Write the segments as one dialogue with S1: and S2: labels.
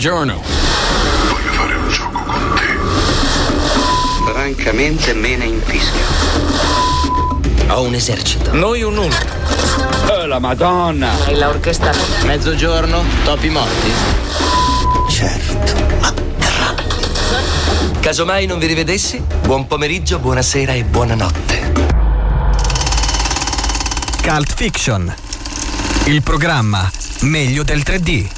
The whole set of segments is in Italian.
S1: Buongiorno.
S2: Voglio fare un gioco con te.
S3: Francamente me ne infischio.
S4: Ho un esercito.
S1: Noi un uno. Oh, la Madonna.
S5: Hai l'orchestra.
S4: Mezzogiorno, topi morti.
S3: Certo. Ma
S4: Casomai non vi rivedessi, buon pomeriggio, buonasera e buonanotte.
S6: Cult Fiction. Il programma meglio del 3D.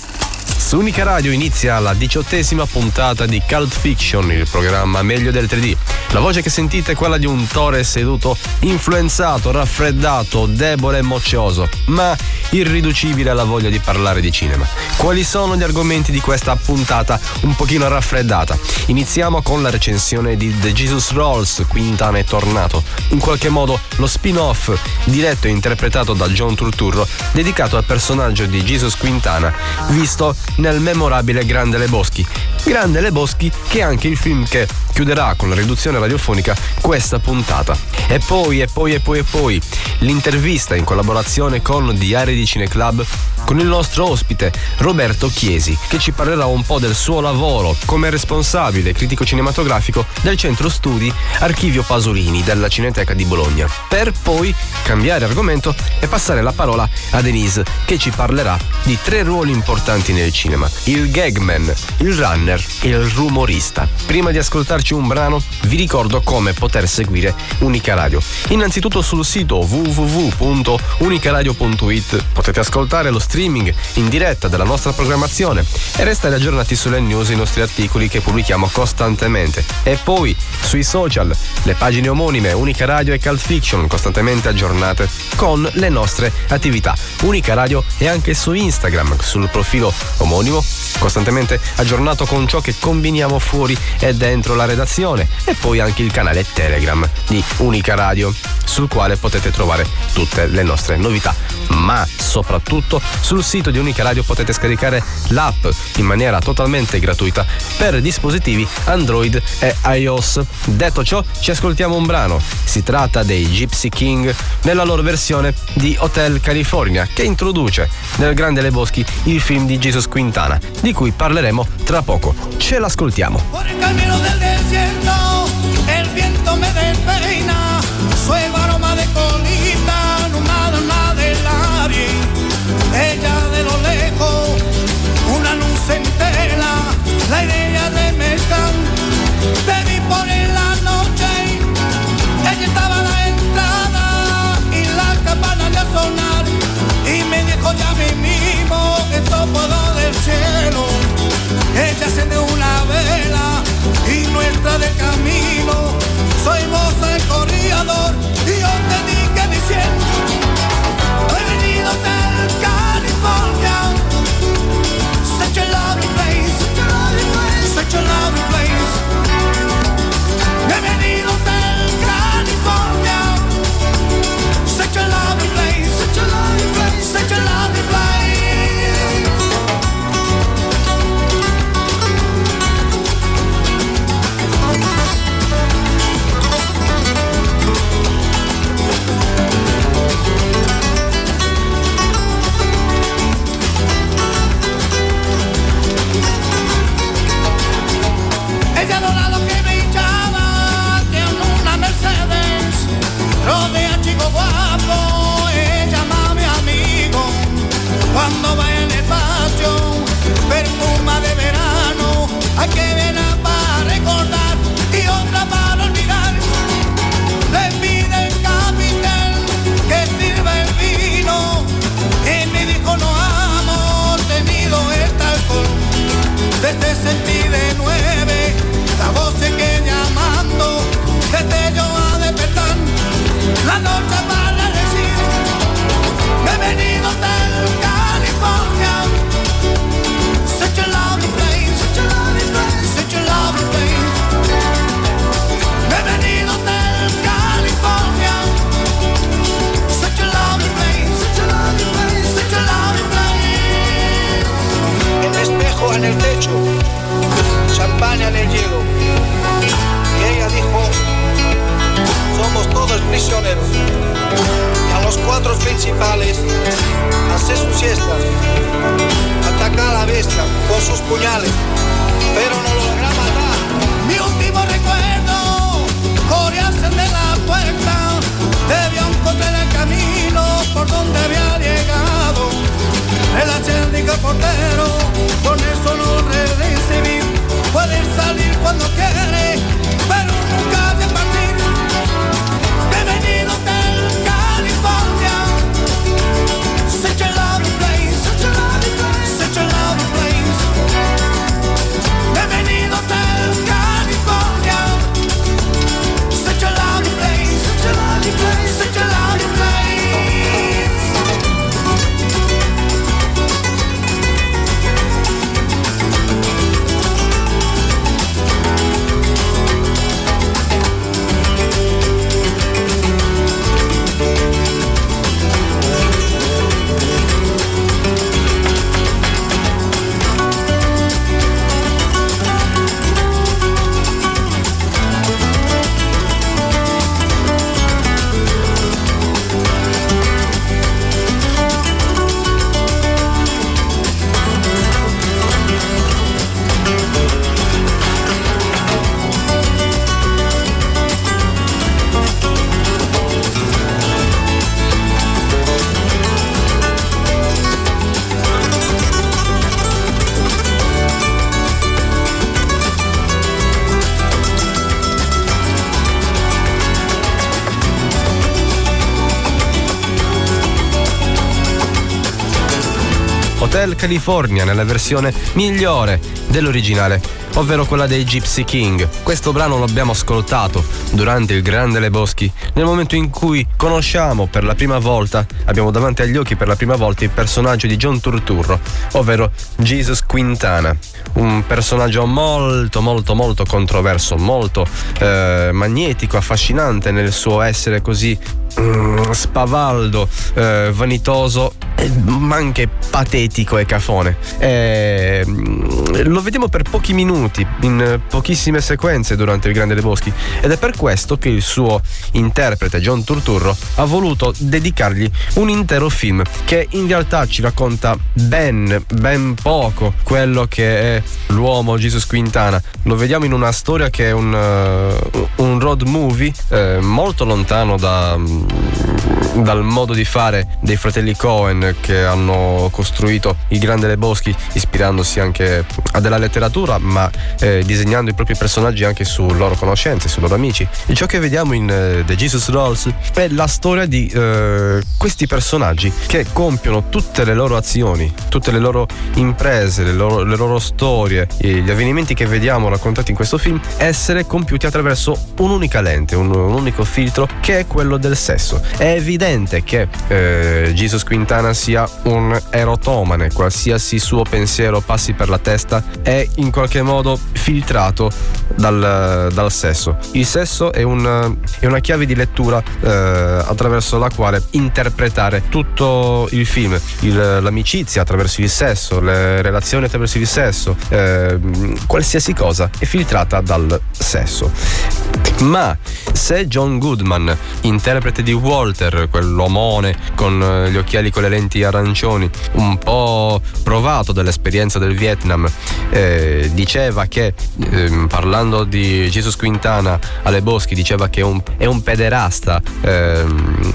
S7: Su Unica Radio inizia la diciottesima puntata di Cult Fiction, il programma meglio del 3D. La voce che sentite è quella di un Tore seduto, influenzato, raffreddato, debole e moccioso, ma irriducibile alla voglia di parlare di cinema. Quali sono gli argomenti di questa puntata un pochino raffreddata? Iniziamo con la recensione di The Jesus Rolls, Quintana e Tornato. In qualche modo lo spin-off, diretto e interpretato da John Turturro, dedicato al personaggio di Jesus Quintana, visto nel memorabile Grande Le Boschi. Grande Le Boschi che è anche il film che chiuderà con la riduzione radiofonica questa puntata. E poi, e poi, e poi, e poi, l'intervista in collaborazione con Diari di Cineclub con il nostro ospite Roberto Chiesi, che ci parlerà un po' del suo lavoro come responsabile critico cinematografico del centro studi Archivio Pasolini della Cineteca di Bologna. Per poi cambiare argomento e passare la parola a Denise, che ci parlerà di tre ruoli importanti nel cinema: il gagman, il runner e il rumorista. Prima di ascoltarci un brano, vi ricordo come poter seguire Unica Radio. Innanzitutto sul sito www.unicaradio.it potete ascoltare lo streaming in diretta della nostra programmazione e restare aggiornati sulle news e i nostri articoli che pubblichiamo costantemente. E poi sui social, le pagine omonime Unica Radio e Cult Fiction costantemente aggiornate con le nostre attività. Unica Radio è anche su Instagram, sul profilo omonimo, costantemente aggiornato con ciò che combiniamo fuori e dentro la redazione e poi anche il canale Telegram di Unica Radio sul quale potete trovare tutte le nostre novità. Ma soprattutto sul sito di Unica Radio potete scaricare l'app in maniera totalmente gratuita per dispositivi Android e iOS. Detto ciò, ci ascoltiamo un brano. Si tratta dei Gypsy King nella loro versione di Hotel California che introduce nel Grande Le Boschi il film di Jesus Quintana, di cui parleremo tra poco. Ce l'ascoltiamo.
S8: Por la idea de mezclar. Te vi por en la noche, ella estaba a la entrada y la campana de sonar. Y me dijo ya mismo, esto puedo del cielo. Ella enciende una vela y no entra de camino. Soy vos el corredor California
S7: nella versione migliore dell'originale, ovvero quella dei Gypsy King. Questo brano lo abbiamo ascoltato durante il Grande Le Boschi, nel momento in cui conosciamo per la prima volta, abbiamo davanti agli occhi per la prima volta il personaggio di John Turturro, ovvero Jesus Quintana. Un personaggio molto molto molto controverso, molto eh, magnetico, affascinante nel suo essere così mm, spavaldo, eh, vanitoso, eh, ma anche patetico e cafone. Eh, mm, lo vediamo per pochi minuti, in pochissime sequenze durante il Grande dei Boschi ed è per questo che il suo interprete John Turturro ha voluto dedicargli un intero film che in realtà ci racconta ben, ben poco quello che è l'uomo Jesus Quintana. Lo vediamo in una storia che è un, uh, un road movie eh, molto lontano da, mm, dal modo di fare dei fratelli Cohen che hanno costruito il Grande dei Boschi ispirandosi anche a della letteratura ma eh, disegnando i propri personaggi anche su loro conoscenze, sui loro amici. E ciò che vediamo in eh, The Jesus Rolls è la storia di eh, questi personaggi che compiono tutte le loro azioni, tutte le loro imprese, le loro, le loro storie, gli avvenimenti che vediamo raccontati in questo film essere compiuti attraverso un'unica lente, un, un unico filtro che è quello del sesso. È evidente che eh, Jesus Quintana sia un erotomane, qualsiasi suo pensiero passi per la testa è in qualche modo filtrato dal, dal sesso. Il sesso è, un, è, una chiave di lettura eh, attraverso la quale interpretare tutto il film, il, l'amicizia attraverso il sesso, le relazioni attraverso il sesso, eh, qualsiasi cosa è filtrata dal sesso. Ma se John Goodman, interprete di Walter, quell'omone con eh, gli occhiali con le lenti arancioni, un po' provato dall'esperienza del Vietnam, eh, diceva che, eh, parlando di Jesus Quintana alle Boschi, diceva che è un, è un pederasta, eh,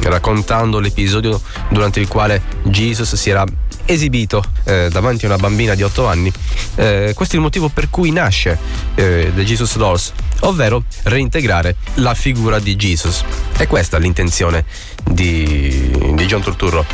S7: raccontando l'episodio durante il quale Jesus si era esibito eh, davanti a una bambina di 8 anni. Eh, questo è il motivo per cui nasce eh, The Jesus Dolls, ovvero reintegrare la figura di Jesus. E questa è l'intenzione di, di John Turturro.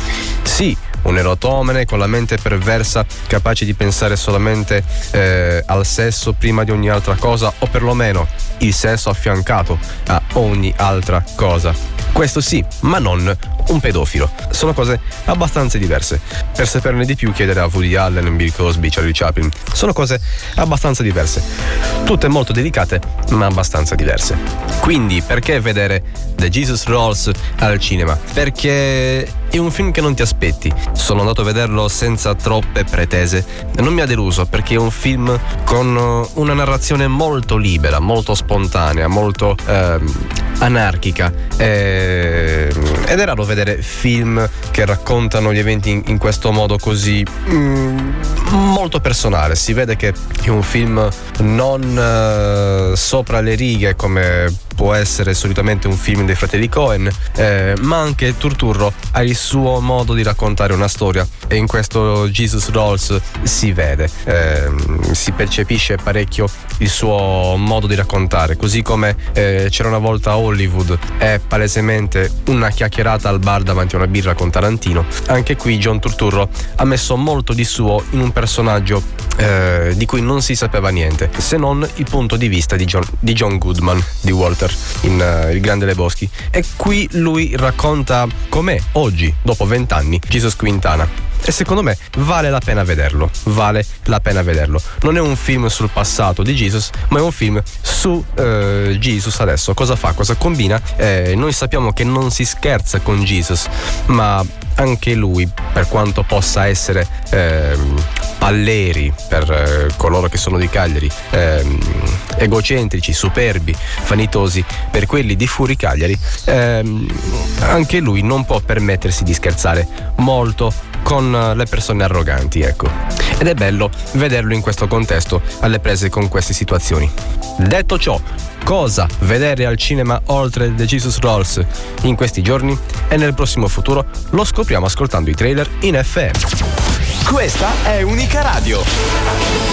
S7: Sì, un erotomene con la mente perversa, capace di pensare solamente eh, al sesso prima di ogni altra cosa, o perlomeno il sesso affiancato a ogni altra cosa. Questo sì, ma non un pedofilo. Sono cose abbastanza diverse. Per saperne di più chiedere a Woody Allen, Bill Cosby, Charlie Chaplin. Sono cose abbastanza diverse. Tutte molto delicate, ma abbastanza diverse. Quindi, perché vedere The Jesus Rolls al cinema? Perché è un film che non ti aspetti. Sono andato a vederlo senza troppe pretese. Non mi ha deluso perché è un film con una narrazione molto libera, molto spontanea, molto ehm, anarchica. E... Ed è raro vedere film che raccontano gli eventi in, in questo modo così mm, molto personale. Si vede che è un film non eh, sopra le righe come può essere solitamente un film dei fratelli Cohen, eh, ma anche Turturro ha il suo modo di raccontare una storia e in questo Jesus Rolls si vede, eh, si percepisce parecchio il suo modo di raccontare, così come eh, c'era una volta a Hollywood, è palesemente una chiacchierata al bar davanti a una birra con Tarantino. Anche qui John Turturro ha messo molto di suo in un personaggio eh, di cui non si sapeva niente, se non il punto di vista di John, di John Goodman, di Walter, in uh, Il Grande Leboschi. E qui lui racconta com'è oggi, dopo vent'anni, Jesus Quintana. E secondo me vale la pena vederlo. Vale la pena vederlo. Non è un film sul passato di Jesus, ma è un film su eh, Jesus adesso. Cosa fa? Cosa combina? Eh, noi sappiamo che non si scherza con Jesus, ma anche lui, per quanto possa essere eh, palleri per eh, coloro che sono di Cagliari, ehm, egocentrici, superbi, vanitosi per quelli di Furi Cagliari, ehm, anche lui non può permettersi di scherzare molto con le persone arroganti, ecco. Ed è bello vederlo in questo contesto, alle prese con queste situazioni. Detto ciò, cosa vedere al cinema oltre The Jesus Rolls in questi giorni e nel prossimo futuro lo scopriamo ascoltando i trailer in FM.
S5: Questa è Unica Radio.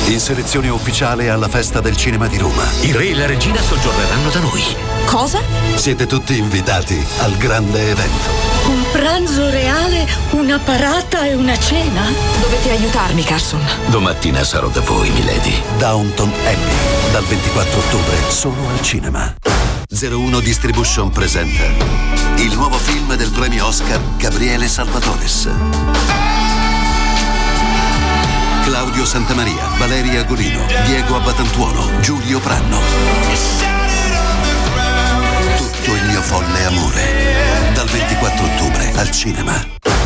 S2: In selezione ufficiale alla festa del cinema di Roma.
S5: Il re e la regina soggiorneranno da noi.
S9: Cosa?
S2: Siete tutti invitati al grande evento.
S9: Un pranzo reale, una parata e una cena?
S10: Dovete aiutarmi, Carson.
S5: Domattina sarò da voi, milady.
S2: Downton Abbey, dal 24 ottobre solo al cinema. 01 Distribution presenta il nuovo film del premio Oscar Gabriele Salvatores. Claudio Santamaria, Valeria Golino, Diego Abbatantuono, Giulio Pranno. Tutto il mio folle amore. Dal 24 ottobre al cinema.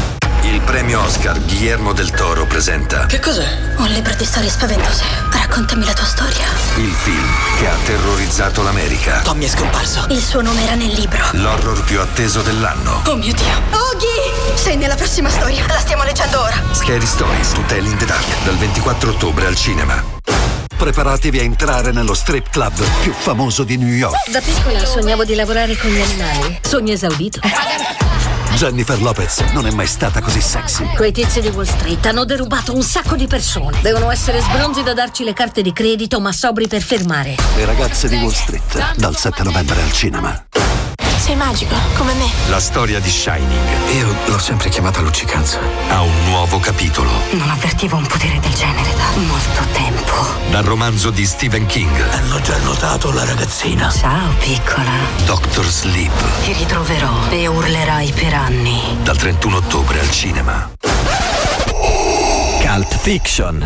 S5: Il premio Oscar Guillermo del Toro presenta
S9: Che cos'è? Un libro di storie spaventose. Raccontami la tua storia.
S5: il film che ha terrorizzato l'America.
S10: Tommy è scomparso.
S9: Il suo nome era nel libro.
S5: L'horror più atteso dell'anno.
S9: Oh mio Dio. Oghi! Sei nella prossima storia. La stiamo leggendo ora.
S5: Scary Stories to Tell in the Dark, dal 24 ottobre al cinema.
S2: Preparatevi a entrare nello strip club più famoso di New York.
S9: Da piccola sognavo di lavorare con gli animali. Sogno esaudito.
S2: Jennifer Lopez non è mai stata così sexy.
S9: Quei tizi di Wall Street hanno derubato un sacco di persone. Devono essere sbronzi da darci le carte di credito, ma sobri per firmare.
S2: Le ragazze di Wall Street, dal 7 novembre al cinema.
S10: Sei magico, come me.
S5: La storia di Shining. Io l'ho sempre chiamata luccicanza. Ha un nuovo capitolo.
S9: Non avvertivo un potere del genere da molto tempo.
S5: Dal romanzo di Stephen King.
S10: Hanno già notato la ragazzina.
S9: Ciao, piccola.
S5: Doctor Sleep.
S9: Ti ritroverò e urlerai per anni.
S5: Dal 31 ottobre al cinema.
S6: Cult Fiction.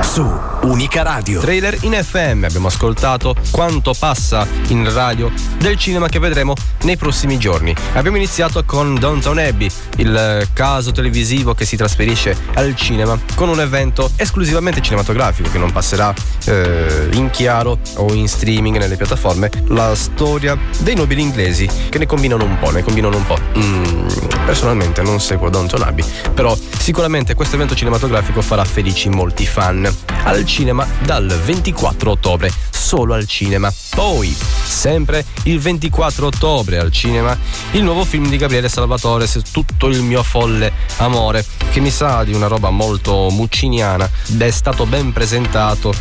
S6: Su Unica Radio.
S7: Trailer in FM, abbiamo ascoltato quanto passa in radio del cinema che vedremo nei prossimi giorni. Abbiamo iniziato con Downton Abbey, il eh, caso televisivo che si trasferisce al cinema con un evento esclusivamente cinematografico che non passerà eh, in chiaro o in streaming nelle piattaforme. La storia dei nobili inglesi che ne combinano un po', ne combinano un po'. Mm, personalmente non seguo Downton Abbey, però sicuramente questo evento cinematografico farà felici molti fan. Al cinema dal 24 ottobre, solo al cinema. Poi, sempre il 24 ottobre al cinema, il nuovo film di Gabriele Salvatore, Tutto il mio folle amore, che mi sa di una roba molto mucciniana è stato ben presentato,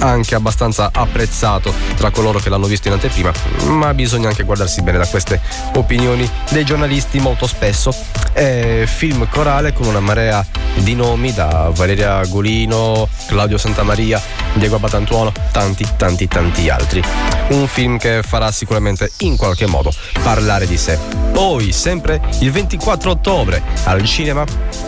S7: anche abbastanza apprezzato tra coloro che l'hanno visto in anteprima, ma bisogna anche guardarsi bene da queste opinioni dei giornalisti molto spesso. È film corale con una marea di nomi da Valeria Golino, Claudio Santamaria, Diego Abatantuono, tanti tanti tanti altri. Un film che farà sicuramente in qualche modo parlare di sé. Poi, sempre il 24 ottobre al cinema,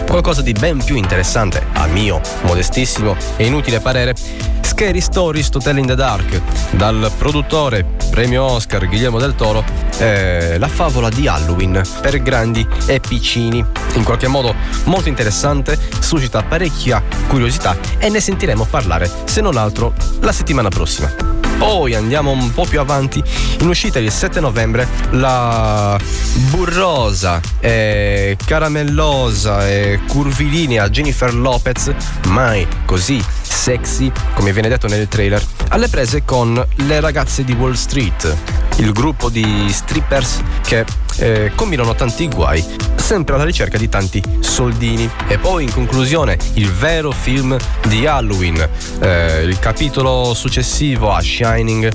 S7: qualcosa di ben più interessante, a mio modestissimo e inutile parere, Scary Stories to Tell in the Dark, dal produttore premio Oscar Guillermo del Toro, eh, la favola di Halloween per grandi e piccini. In qualche modo molto interessante, suscita parecchia curiosità e ne sentiremo parlare, se non altro, la settimana prossima. Poi andiamo un po' più avanti, in uscita il 7 novembre la burrosa, e caramellosa e curvilinea Jennifer Lopez, mai così sexy come viene detto nel trailer, alle prese con le ragazze di Wall Street, il gruppo di strippers che eh, combinano tanti guai, sempre alla ricerca di tanti soldini. E poi in conclusione il vero film di Halloween, eh, il capitolo successivo a Shining,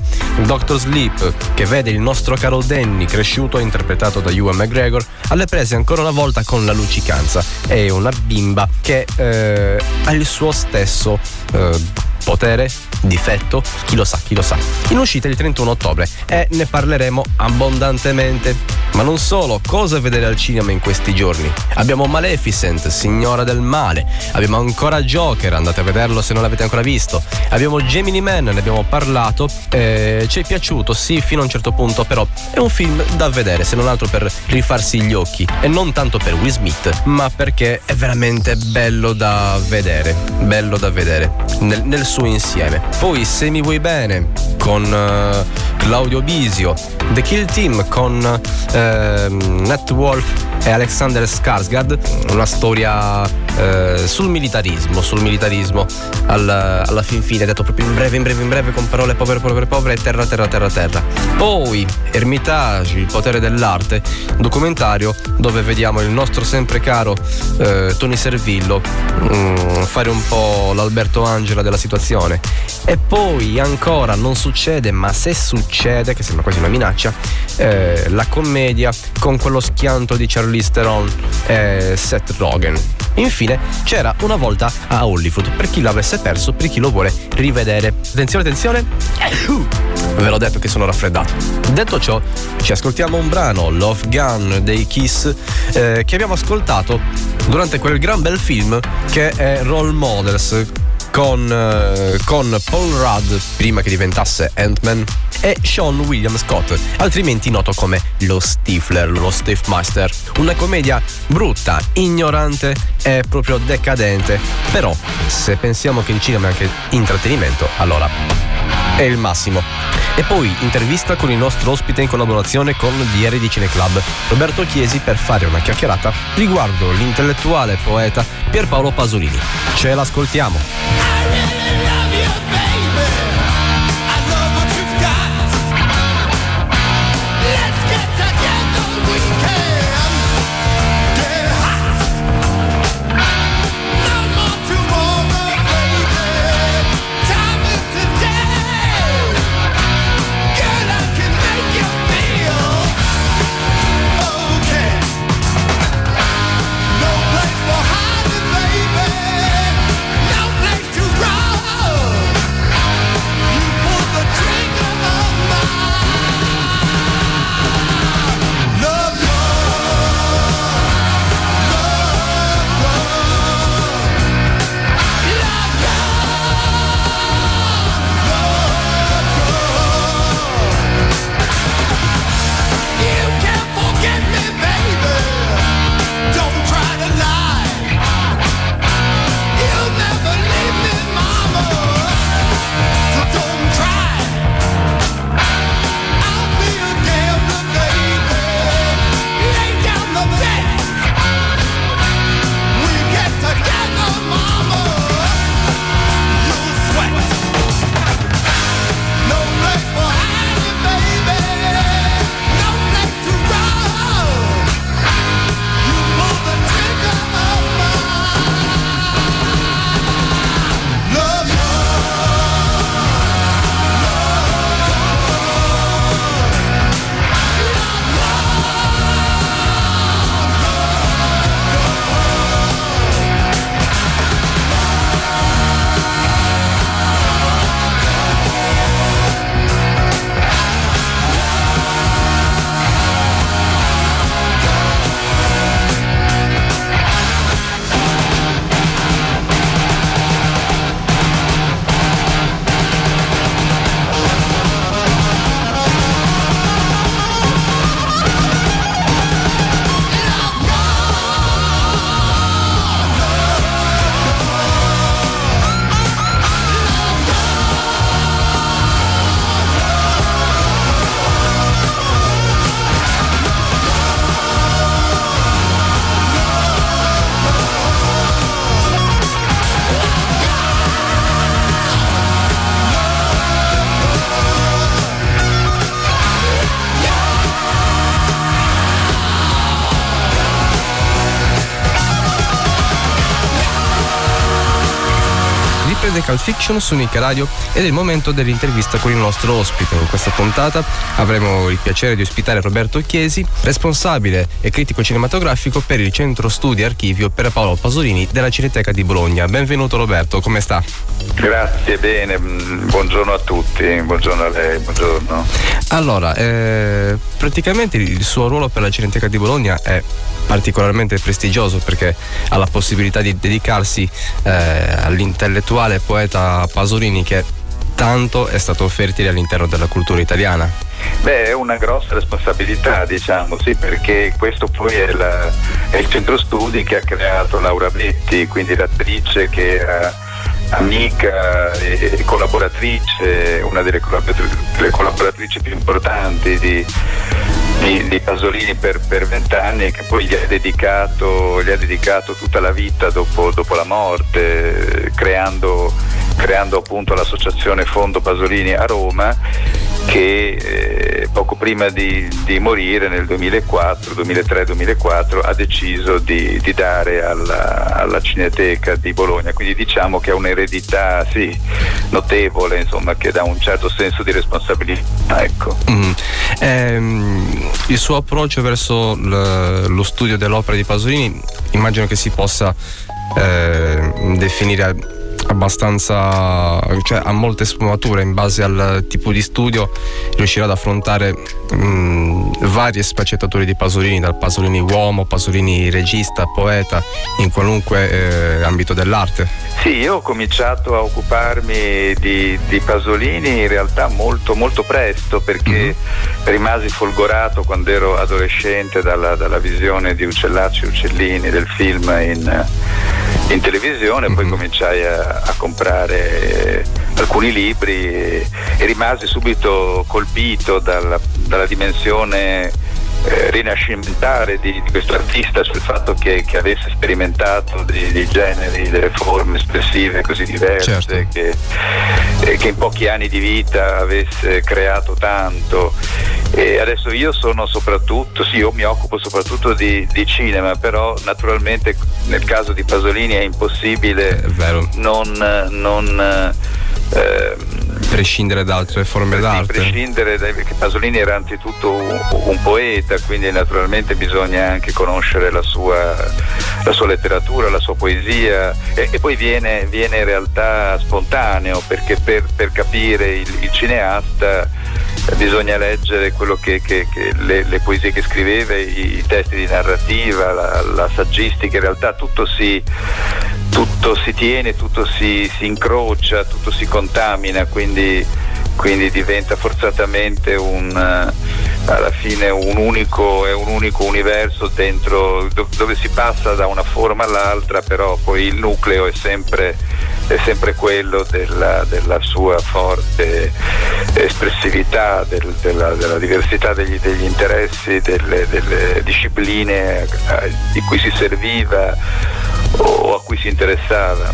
S7: Doctor Sleep, che vede il nostro caro Danny cresciuto e interpretato da Ewan McGregor, alle prese ancora una volta con la luccicanza. È una bimba che eh, ha il suo stesso eh, potere, difetto, chi lo sa, chi lo sa. In uscita il 31 ottobre e ne parleremo abbondantemente. Ma non solo, cosa vedere al cinema in questi giorni? Abbiamo Maleficent, Signora del Male, abbiamo ancora Joker, andate a vederlo se non l'avete ancora visto. Abbiamo Gemini Man, ne abbiamo parlato, eh, ci è piaciuto, sì, fino a un certo punto, però è un film da vedere, se non altro per rifarsi gli occhi. E non tanto per Will Smith, ma perché è veramente bello da vedere, bello da vedere, nel, nel suo insieme. Poi Se mi vuoi bene con uh, Claudio Bisio, The Kill Team con uh, Nat Wolf e Alexander Skarsgård, una storia uh, sul militarismo, sul militarismo alla, alla fin fine, detto proprio in breve, in breve, in breve, con parole povere, povere, povere, terra, terra, terra, terra. Poi Ermitage, il potere dell'arte, documentario dove vediamo il nostro sempre caro Tony Servillo um, fare un po' l'Alberto Angela della situazione. E poi ancora non succede, ma se succede, che sembra quasi una minaccia, eh, la commedia con quello schianto di Charlize Theron e Seth Rogen. Infine c'era una volta a Hollywood, per chi l'avesse perso, per chi lo vuole rivedere. Attenzione, attenzione! Ve l'ho detto che sono raffreddato. Detto ciò, ci ascoltiamo un brano, Love Gun dei Kiss, eh, che abbiamo ascoltato durante quel gran bel film che è Role Models con, uh, con, Paul Rudd prima che diventasse Ant-Man e Sean William Scott, altrimenti noto come lo Stifler, lo Stiffmaster. Una commedia brutta, ignorante e proprio decadente. Però, se pensiamo che il cinema è anche intrattenimento, allora è il massimo. E poi intervista con il nostro ospite in collaborazione con DR di Cineclub, Roberto Chiesi, per fare una chiacchierata riguardo l'intellettuale poeta Pierpaolo Pasolini. Ce l'ascoltiamo. Cult Fiction su Nick Radio ed è il momento dell'intervista con il nostro ospite. In questa puntata avremo il piacere di ospitare Roberto Chiesi, responsabile e critico cinematografico per il centro studi archivio per Paolo Pasolini della Cineteca di Bologna. Benvenuto Roberto, come sta?
S11: Grazie, bene, mm, buongiorno a tutti, buongiorno a lei, buongiorno.
S7: Allora, eh, praticamente il suo ruolo per la Cineteca di Bologna è particolarmente prestigioso perché ha la possibilità di dedicarsi eh, all'intellettuale poeta Pasolini che tanto è stato fertile all'interno della cultura italiana.
S11: Beh, è una grossa responsabilità, diciamo, sì, perché questo poi è, la, è il centro studi che ha creato Laura Betti, quindi l'attrice che era amica e collaboratrice, una delle collaboratrici più importanti di, di, di Pasolini per vent'anni che poi gli ha, dedicato, dedicato, tutta la vita dopo, dopo la morte, creando, creando, appunto l'associazione Fondo Pasolini a Roma che eh, poco prima di, di, morire nel 2004, 2003-2004 ha deciso di, di dare alla, alla, Cineteca di Bologna, quindi diciamo che ha un'eredità sì, notevole, insomma, che dà un certo senso di responsabilità. Ecco.
S7: Mm. Ehm, il suo approccio verso lo studio dell'opera di Pasolini immagino che si possa eh, definire abbastanza, cioè ha molte sfumature in base al tipo di studio, riuscirà ad affrontare mh, varie sfaccettature di Pasolini, dal Pasolini uomo, Pasolini regista, poeta, in qualunque eh, ambito dell'arte.
S11: Sì, io ho cominciato a occuparmi di, di Pasolini in realtà molto, molto presto perché mm-hmm. rimasi folgorato quando ero adolescente dalla, dalla visione di Uccellacci e Uccellini del film in, in televisione, mm-hmm. poi mhm. cominciai a, a comprare alcuni libri e, e rimasi subito colpito dalla, dalla dimensione eh, rinascimentale di, di, questo artista, il fatto che, che avesse sperimentato dei, dei, generi, delle forme espressive così diverse, certo. che, eh, che, in pochi anni di vita avesse creato tanto. E adesso io sono soprattutto, sì, io mi occupo soprattutto di, di cinema, però naturalmente nel caso di Pasolini è impossibile è non, non
S7: eh, prescindere da altre forme
S11: sì,
S7: d'arte.
S11: Prescindere, da, perché Pasolini era anzitutto un, un, poeta, quindi naturalmente bisogna anche conoscere la sua, la sua letteratura, la sua poesia e, e poi viene, viene, in realtà spontaneo perché per, per capire il, il, cineasta bisogna leggere che, che, che le, le, poesie che scriveva, i, i testi di narrativa, la, la saggistica, in realtà tutto si tutto si tiene, tutto si, si incrocia, tutto si contamina, quindi, quindi diventa forzatamente un, uh, alla fine un unico, un unico universo dentro, do, dove si passa da una forma all'altra, però poi il nucleo è sempre, è sempre quello della, della, sua forte espressività, del, della, della, diversità degli, degli interessi, delle, delle discipline eh, di cui si serviva o a cui si interessava.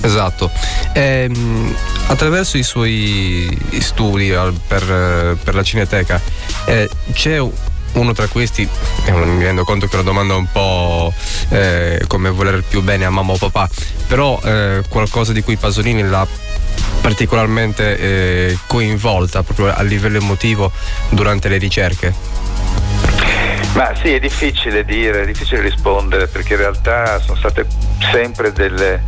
S7: Esatto. Ehm, attraverso i suoi studi per, per la Cineteca eh, c'è uno tra questi, eh, mi rendo conto che è una domanda un po' eh, come voler più bene a mamma o papà, però eh, qualcosa di cui Pasolini l'ha particolarmente eh, coinvolta proprio a livello emotivo durante le ricerche.
S11: Ma sì, è difficile dire, è difficile rispondere perché in realtà sono state sempre delle,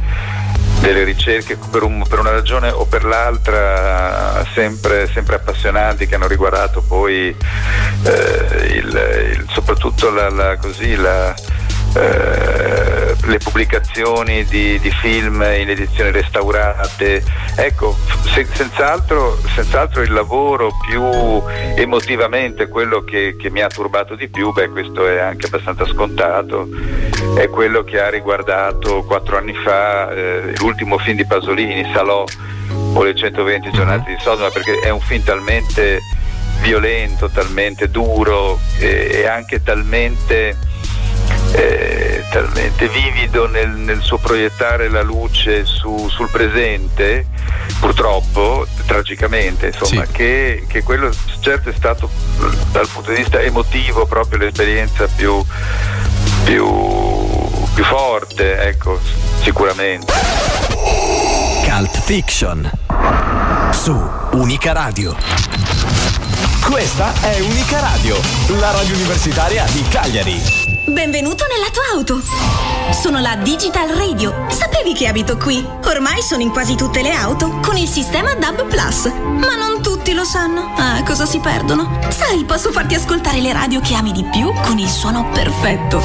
S11: delle ricerche per, un, per, una ragione o per l'altra sempre, sempre appassionanti che hanno riguardato poi eh, il, il, soprattutto la, la, così, la eh, le pubblicazioni di, di, film in edizioni restaurate. Ecco, se, senz'altro, senz'altro, il lavoro più emotivamente, quello che, che, mi ha turbato di più, beh questo è anche abbastanza scontato, è quello che ha riguardato quattro anni fa eh, l'ultimo film di Pasolini, Salò o le 120 giornate di Sodoma, perché è un film talmente violento, talmente duro e, e anche talmente eh, talmente vivido nel, nel, suo proiettare la luce su, sul presente, purtroppo, tragicamente, insomma, sì. che, che, quello certo è stato dal punto di vista emotivo proprio l'esperienza più, più, più forte, ecco, sicuramente.
S6: Cult Fiction su Unica Radio.
S12: Questa è Unica Radio, la radio universitaria di Cagliari.
S13: Benvenuto nella tua auto. Sono la Digital Radio. Sapevi che abito qui? Ormai sono in quasi tutte le auto con il sistema DAB Plus. Ma non tutti lo sanno. Ah, cosa si perdono? Sai, posso farti ascoltare le radio che ami di più con il suono perfetto.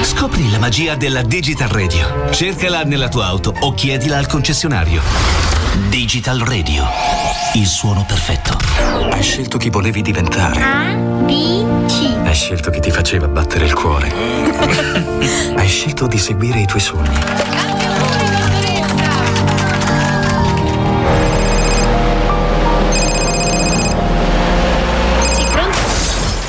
S14: Scopri la magia della Digital Radio. Cercala nella tua auto o chiedila al concessionario. Digital Radio. Il suono perfetto.
S5: Hai scelto chi volevi diventare.
S15: A, B, C.
S5: Hai scelto chi ti faceva battere il cuore. Hai scelto di seguire i tuoi sogni.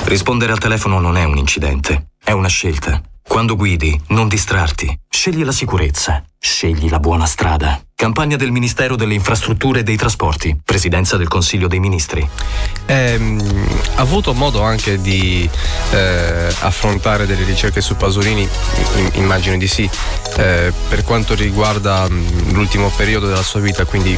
S5: Rispondere al telefono non è un incidente, è una scelta. Quando guidi, non distrarti. Scegli la sicurezza. Scegli la buona strada. Campagna del Ministero delle Infrastrutture e dei Trasporti. Presidenza del Consiglio dei Ministri.
S7: Ehm, ha avuto modo anche di eh, affrontare delle ricerche su Pasolini? Immagino di sì. Eh, per quanto riguarda l'ultimo periodo della sua vita, quindi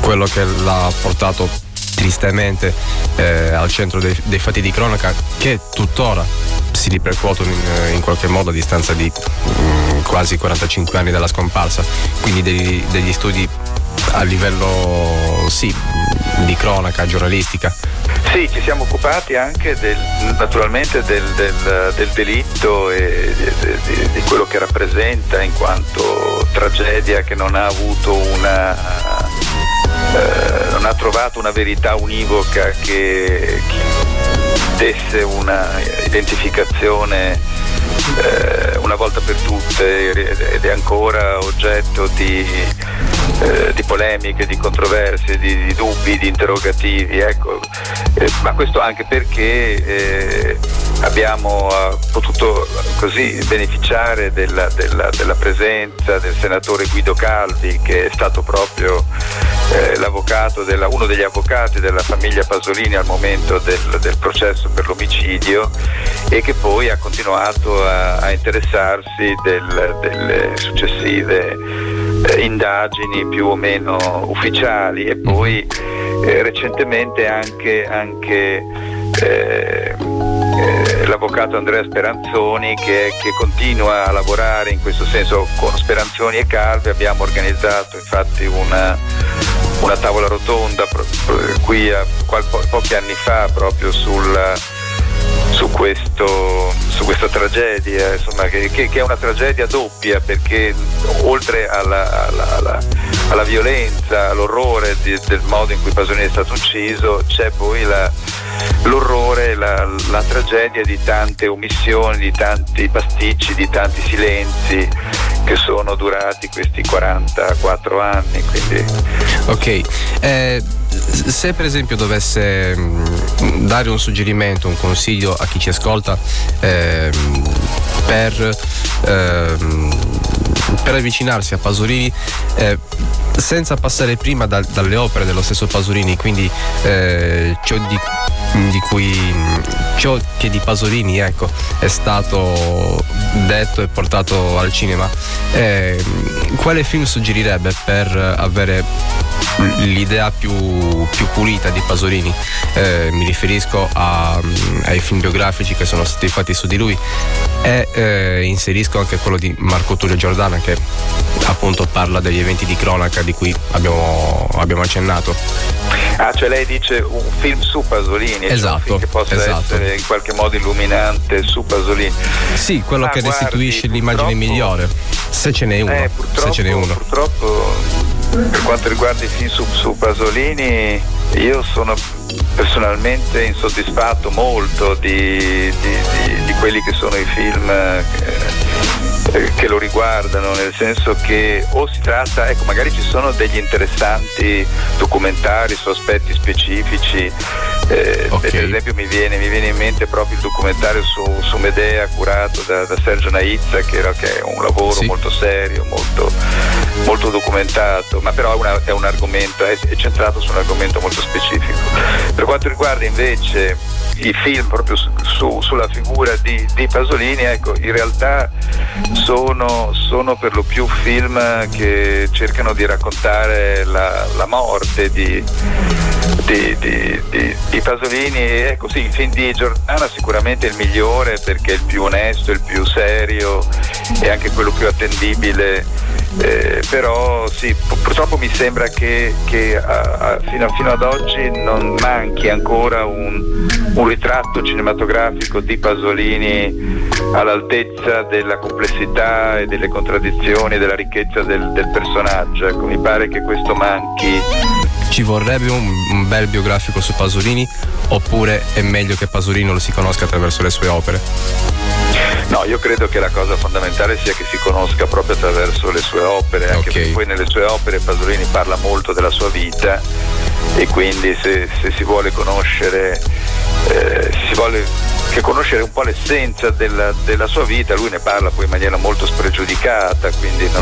S7: quello che l'ha portato tristemente eh, al centro dei, dei fatti di cronaca, che tuttora si ripercuotono in, in qualche modo a distanza di mh, quasi 45 anni dalla scomparsa. Quindi degli, degli studi a livello sì, di cronaca, giornalistica.
S11: Sì, ci siamo occupati anche del, naturalmente del, del- del delitto e di, di- di quello che rappresenta in quanto tragedia che non ha avuto una eh, non ha trovato una verità univoca che, che desse una identificazione eh, una volta per tutte ed è ancora oggetto di, eh, di polemiche, di controversie, di, di dubbi, di interrogativi. Ecco. Eh, ma questo anche perché eh, abbiamo eh, potuto così beneficiare della, della- della presenza del senatore Guido Calvi che è stato proprio eh, della- uno degli avvocati della famiglia Pasolini al momento del, del processo per l'omicidio e che poi ha continuato a, a interessarsi del- delle successive eh, indagini più o meno ufficiali e poi eh, recentemente anche, anche eh, eh, l'avvocato Andrea Speranzoni che, che continua a lavorare in questo senso con Speranzoni e Calvi. Abbiamo organizzato infatti una, una tavola rotonda qui a po- pochi anni fa proprio sul, su, questo, su questa tragedia, insomma, che, che- è una tragedia doppia perché oltre alla, alla- alla- alla violenza, all'orrore di- del modo in cui Pasolini è stato ucciso, c'è poi la- l'orrore, la, la tragedia di tante omissioni, di tanti pasticci, di tanti silenzi che sono durati questi 44 anni. Quindi
S7: Ok, eh, se per esempio dovesse mh, dare un suggerimento, un consiglio a chi ci ascolta ehm, per, ehm, per avvicinarsi a Pasolini, eh, senza passare prima da- dalle opere dello stesso Pasolini, quindi eh, ciò, di, di cui, ciò che di Pasolini ecco, è stato detto e portato al cinema, eh, quale film suggerirebbe per avere l'idea più, più pulita di Pasolini? Eh, mi riferisco a- ai film biografici che sono stati fatti su di lui e eh, inserisco anche quello di Marco Tullio Giordana che appunto parla degli eventi di cronaca di cui abbiamo, abbiamo accennato.
S11: Ah, cioè lei dice un film su Pasolini, cioè
S7: Esatto,
S11: film che possa
S7: esatto.
S11: essere in qualche modo illuminante su Pasolini.
S7: Sì, quello
S11: Ah,
S7: che
S11: guardi,
S7: restituisce l'immagine migliore, se ce n'è uno.
S11: Eh,
S7: se ce n'è uno.
S11: purtroppo, per quanto riguarda i film su, su Pasolini, io sono personalmente insoddisfatto molto di, di- di- di quelli che sono i film eh, eh, che lo riguardano, nel senso che o si tratta, ecco, magari ci sono degli interessanti documentari su aspetti specifici. eh, Per esempio mi viene, mi viene in mente proprio il documentario su, su Medea curato da, da Sergio Naizza che, era, che è un lavoro molto serio, molto molto documentato, ma però è, una- è un argomento, è, è centrato su un argomento molto specifico. Per quanto riguarda invece i film proprio su- su- sulla figura di, di Pasolini, ecco, in realtà sono, sono per lo più film che cercano di raccontare la, la morte di, di, di- di- Pasolini. Ecco sì, il film di Giordana sicuramente è il migliore perché è il più onesto, il più serio e anche quello più attendibile. Eh, però sì, pu- purtroppo mi sembra che, che a- a- fino, fino ad oggi non manchi ancora un, un ritratto cinematografico di Pasolini all'altezza della complessità e delle contraddizioni e della ricchezza del, del personaggio. Ecco, mi pare che questo manchi.
S7: Ci vorrebbe un, un bel biografico su Pasolini oppure è meglio che Pasolini lo si conosca attraverso le sue opere?
S11: No, io credo che la cosa fondamentale sia che si conosca proprio attraverso le sue opere, anche perché poi nelle sue opere Pasolini parla molto della sua vita e quindi se, se si vuole conoscere, eh, si vuole che conoscere un po' l'essenza della, della sua vita, lui ne parla poi in maniera molto spregiudicata, quindi no.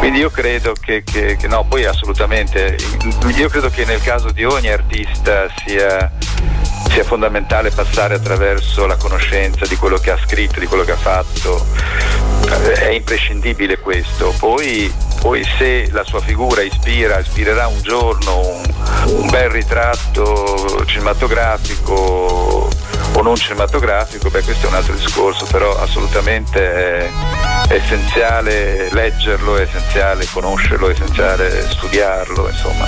S11: Quindi io credo che, che- che no, poi assolutamente, io credo che nel caso di ogni artista sia, sia fondamentale passare attraverso la conoscenza di quello che ha scritto, di quello che ha fatto, Eh, è imprescindibile questo. Poi, poi se la sua figura ispira, ispirerà un giorno un, un bel ritratto cinematografico o non cinematografico, beh questo è un altro discorso, però assolutamente è, essenziale leggerlo, è essenziale conoscerlo, è essenziale studiarlo, insomma.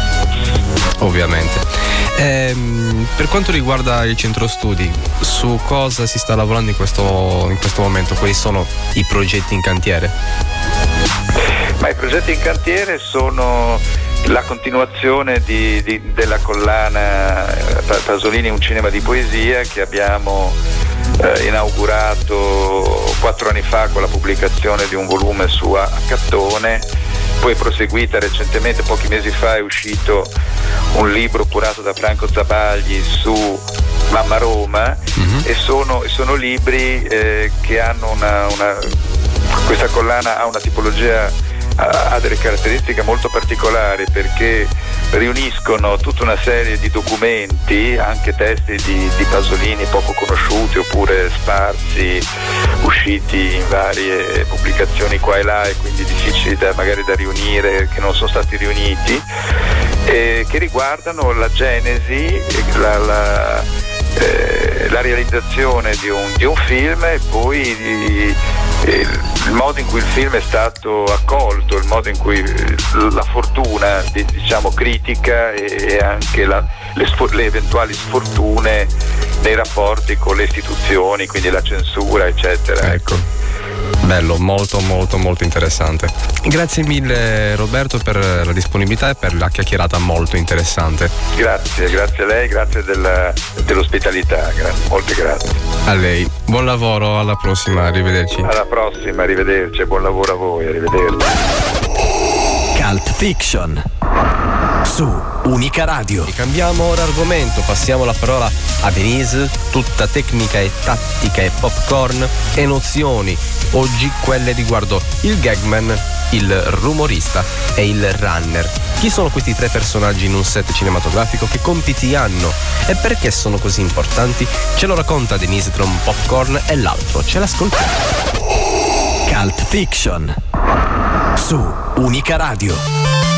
S7: Ovviamente. Ehm, per quanto riguarda il centro studi, su cosa si sta lavorando in questo, in questo momento? Quali sono i progetti in cantiere?
S11: Ma i progetti in cantiere sono la continuazione di- di- della collana eh, Pa- Pasolini Un cinema di poesia che abbiamo eh, inaugurato quattro anni fa con la pubblicazione di un volume su Accattone, poi proseguita recentemente, pochi mesi fa è uscito un libro curato da Franco Zabagli su Mamma Roma e sono, sono libri eh, che hanno una, una- questa collana ha una tipologia ha delle caratteristiche molto particolari perché riuniscono tutta una serie di documenti, anche testi di, di Pasolini poco conosciuti oppure sparsi, usciti in varie pubblicazioni qua e là e quindi difficili da, magari da riunire, che non sono stati riuniti, eh, che riguardano la genesi, la, la, eh, la realizzazione di un, di un film e poi di- eh, il modo in cui il film è stato accolto, il modo in cui eh, la fortuna di- diciamo, critica e, anche la- le, le eventuali sfortune nei rapporti con le istituzioni, quindi la censura, eccetera.
S7: Ecco. Bello, molto molto molto interessante. Grazie mille Roberto per la disponibilità e per la chiacchierata molto interessante.
S11: Grazie, grazie a lei, grazie della- dell'ospitalità, gra- molte grazie.
S7: A lei. Buon lavoro, alla prossima, arrivederci.
S11: Alla prossima, arrivederci buon lavoro a voi, arrivederci.
S6: Cult Fiction. Su Unica Radio.
S7: Cambiamo ora argomento, passiamo la parola a Denise, tutta tecnica e tattica e popcorn e nozioni. Oggi quelle riguardo il gagman, il rumorista e il runner. Chi sono questi tre personaggi in un set cinematografico? Che compiti hanno? E perché sono così importanti? Ce lo racconta Denise tra un popcorn e l'altro. Ce l'ascoltiamo.
S6: Cult Fiction. Su Unica Radio.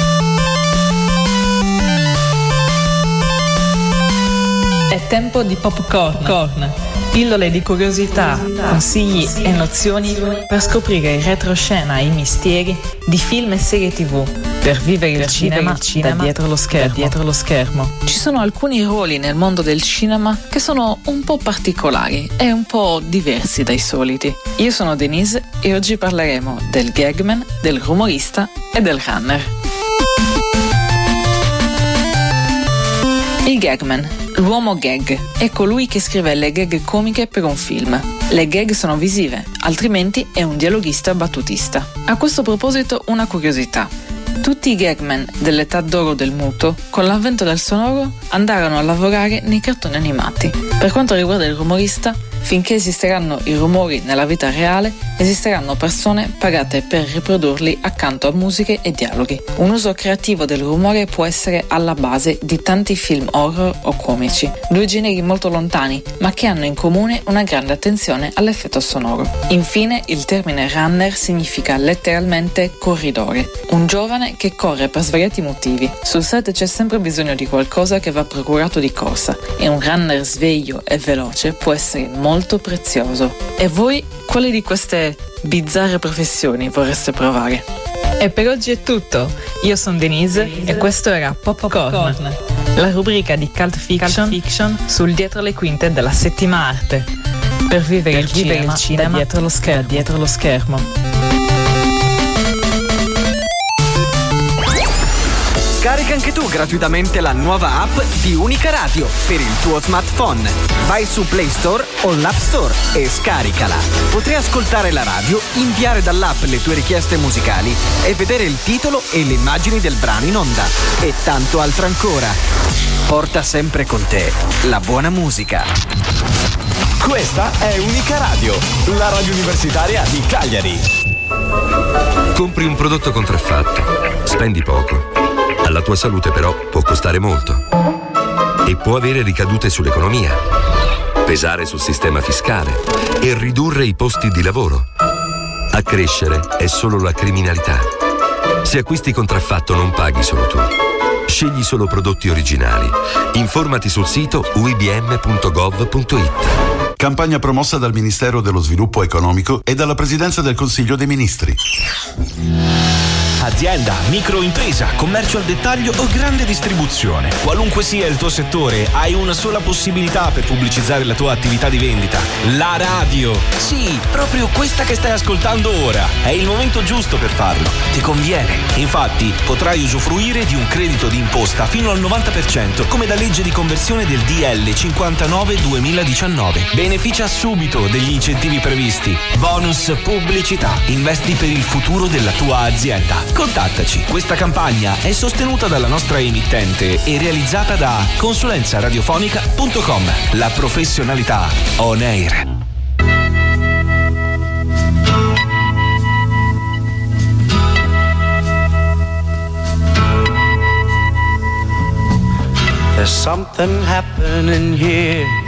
S16: È tempo di popcorn. Corn. Pillole di curiosità, consigli e nozioni per scoprire in retroscena i misteri di film e serie tv. Per vivere il, cinema, da dietro lo schermo. dietro lo schermo. Ci sono alcuni ruoli nel mondo del cinema che sono un po' particolari e un po' diversi dai soliti. Io sono Denise e oggi parleremo del gagman, del rumorista e del runner. Il gagman, l'uomo gag, è colui che scrive le gag comiche per un film. Le gag sono visive, altrimenti è un dialoghista battutista. A questo proposito una curiosità. Tutti i gagman dell'età d'oro del muto, con l'avvento del sonoro, andarono a lavorare nei cartoni animati. Per quanto riguarda il rumorista, Finché esisteranno i rumori nella vita reale, esisteranno persone pagate per riprodurli accanto a musiche e dialoghi. Un uso creativo del rumore può essere alla base di tanti film horror o comici, due generi molto lontani, ma che hanno in comune una grande attenzione all'effetto sonoro. Infine, il termine runner significa letteralmente corridore, un giovane che corre per svariati motivi. Sul set c'è sempre bisogno di qualcosa che va procurato di corsa e un runner sveglio e veloce può essere molto prezioso. E voi, quali di queste bizzarre professioni vorreste provare? E per oggi è tutto. Io sono Denise e questo era Popcorn, la rubrica di cult fiction, fiction sul dietro le quinte della settima arte. Per vivere, il,
S9: vivere
S16: cinema
S9: il cinema
S16: dietro lo schermo. Dietro lo schermo.
S6: Anche tu gratuitamente la nuova app di Unica Radio per il tuo smartphone. Vai su Play Store o l'App Store e scaricala. Potrai ascoltare la radio, inviare dall'app le tue richieste musicali e vedere il titolo e le immagini del brano in onda. E tanto altro ancora. Porta sempre con te la buona musica.
S12: Questa è Unica Radio, la radio universitaria di Cagliari.
S17: Compri un prodotto contraffatto, spendi poco. Alla tua salute però può costare molto. E può avere ricadute sull'economia, pesare sul sistema fiscale e ridurre i posti di lavoro. A crescere è solo la criminalità. Se acquisti contraffatto non paghi solo tu. Scegli solo prodotti originali. Informati sul sito uibm.gov.it.
S18: Campagna promossa dal Ministero dello Sviluppo Economico e dalla Presidenza del Consiglio dei Ministri.
S19: Azienda, microimpresa, commercio al dettaglio o grande distribuzione. Qualunque sia il tuo settore, hai una sola possibilità per pubblicizzare la tua attività di vendita. La radio. Sì, proprio questa che stai ascoltando ora. È il momento giusto per farlo. Ti conviene. Infatti, potrai usufruire di un credito di imposta fino al 90% come da legge di conversione del DL 59-2019. Beneficia subito degli incentivi previsti. Bonus pubblicità. Investi per il futuro della tua azienda. Contattaci. Questa campagna è sostenuta dalla nostra emittente e realizzata da consulenzaradiofonica.com. La professionalità on air.
S20: There's something happening here.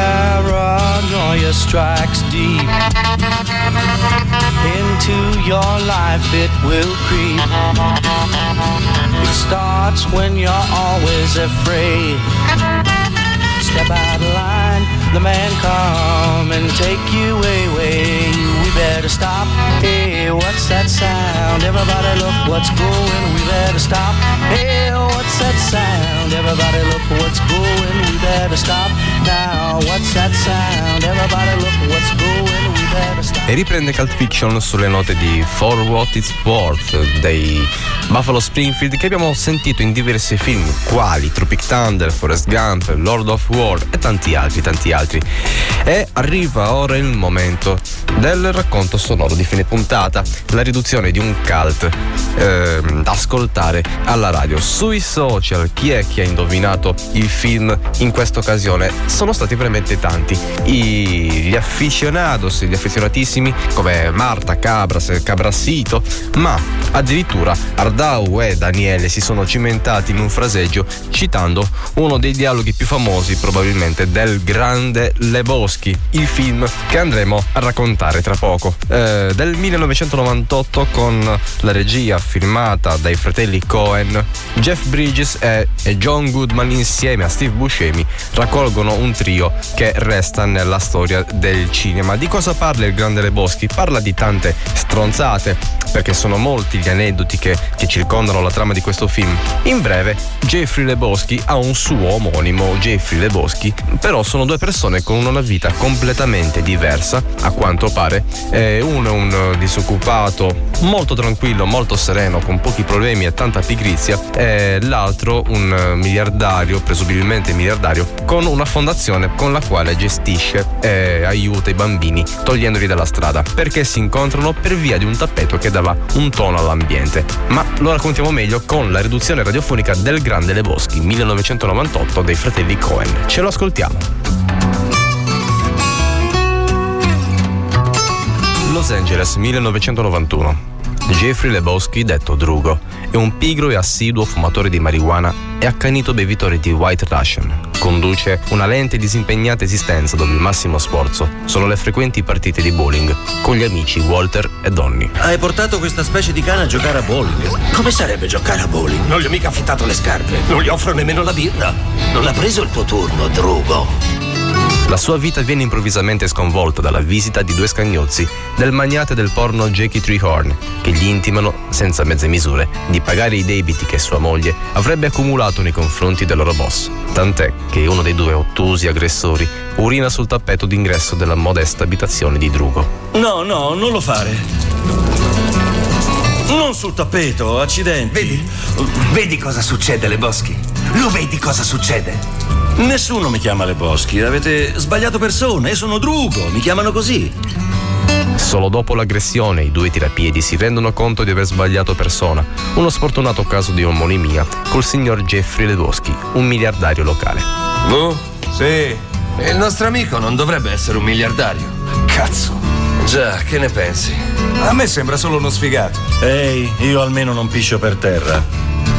S20: Paranoia strikes deep into your life, it will creep. It starts when you're always afraid. Step out of line, the man come and take you away. We better stop. Hey, what's that sound? Everybody look what's going. We better stop. Hey, what's that sound? Everybody look what's going. We better stop now. What's that sound? Everybody look what's going. We better
S7: e riprende Cult Fiction sulle note di For What It's Worth dei Buffalo Springfield che abbiamo sentito in diversi film quali Tropic Thunder, Forrest Gump, Lord of War e tanti altri, tanti altri. E arriva ora il momento del racconto sonoro di fine puntata, la riduzione di un cult eh, ascoltare alla radio. Sui social chi è che ha indovinato il film in questa occasione? Sono stati veramente tanti. I, gli aficionados, gli affezionatissimi come Marta, Cabras, Cabrasito, ma addirittura Ardau e Daniele si sono cimentati in un fraseggio citando uno dei dialoghi più famosi probabilmente del grande Leboschi, il film che andremo a raccontare tra poco. Eh, del 1998 con la regia filmata dai fratelli Cohen, Jeff Bridges e, John Goodman insieme a Steve Buscemi raccolgono un trio che resta nella storia del cinema. Di cosa parla il grande Leboschi? Parla di tante stronzate, perché sono molti gli aneddoti che, che circondano la trama di questo film. In breve, Jeffrey Leboschi ha un suo omonimo, Jeffrey Leboschi, però sono due persone con una vita completamente diversa, a quanto pare. Uno è un disoccupato molto tranquillo, molto sereno, con pochi problemi e tanta pigrizia, e l'altro un miliardario, presumibilmente miliardario, con una fondazione con la quale gestisce e aiuta i bambini togliendoli dalla strada, perché si incontrano per via di un tappeto che dava un tono all'ambiente. Ma lo raccontiamo meglio con la riduzione radiofonica del Grande Le Boschi 1998 dei fratelli Cohen. Ce lo ascoltiamo. Los Angeles 1991. Jeffrey Lebowski, detto Drugo, è un pigro e assiduo fumatore di marijuana e accanito bevitore di White Russian. Conduce una lenta e disimpegnata esistenza dove il massimo sforzo sono le frequenti partite di bowling con gli amici Walter e Donny.
S21: Hai portato questa specie di cane a giocare a bowling? Come sarebbe giocare a bowling? Non gli ho mica affittato le scarpe, non gli offro nemmeno la birra. Non ha preso il tuo turno, Drugo.
S7: La sua vita viene improvvisamente sconvolta dalla visita di due scagnozzi del magnate del porno Jackie Treehorn, che gli intimano, senza mezze misure, di pagare i debiti che sua moglie avrebbe accumulato nei confronti del loro boss. Tant'è che uno dei due ottusi aggressori urina sul tappeto d'ingresso della modesta abitazione di Drugo.
S21: No, no, non lo fare. Non sul tappeto, accidenti.
S10: Vedi? Vedi cosa succede, Le Boschi? Lo vedi cosa succede?
S21: Nessuno mi chiama Le Boschi, avete sbagliato persona, io sono Drugo, mi chiamano così.
S7: Solo dopo l'aggressione i due tirapiedi si rendono conto di aver sbagliato persona. Uno sfortunato caso di omonimia col signor Jeffrey Leboschi, un miliardario locale.
S21: No? Sì. Il nostro amico non dovrebbe essere un miliardario. Cazzo. Già, che ne pensi? A me sembra solo uno sfigato. Ehi, io almeno non piscio per terra.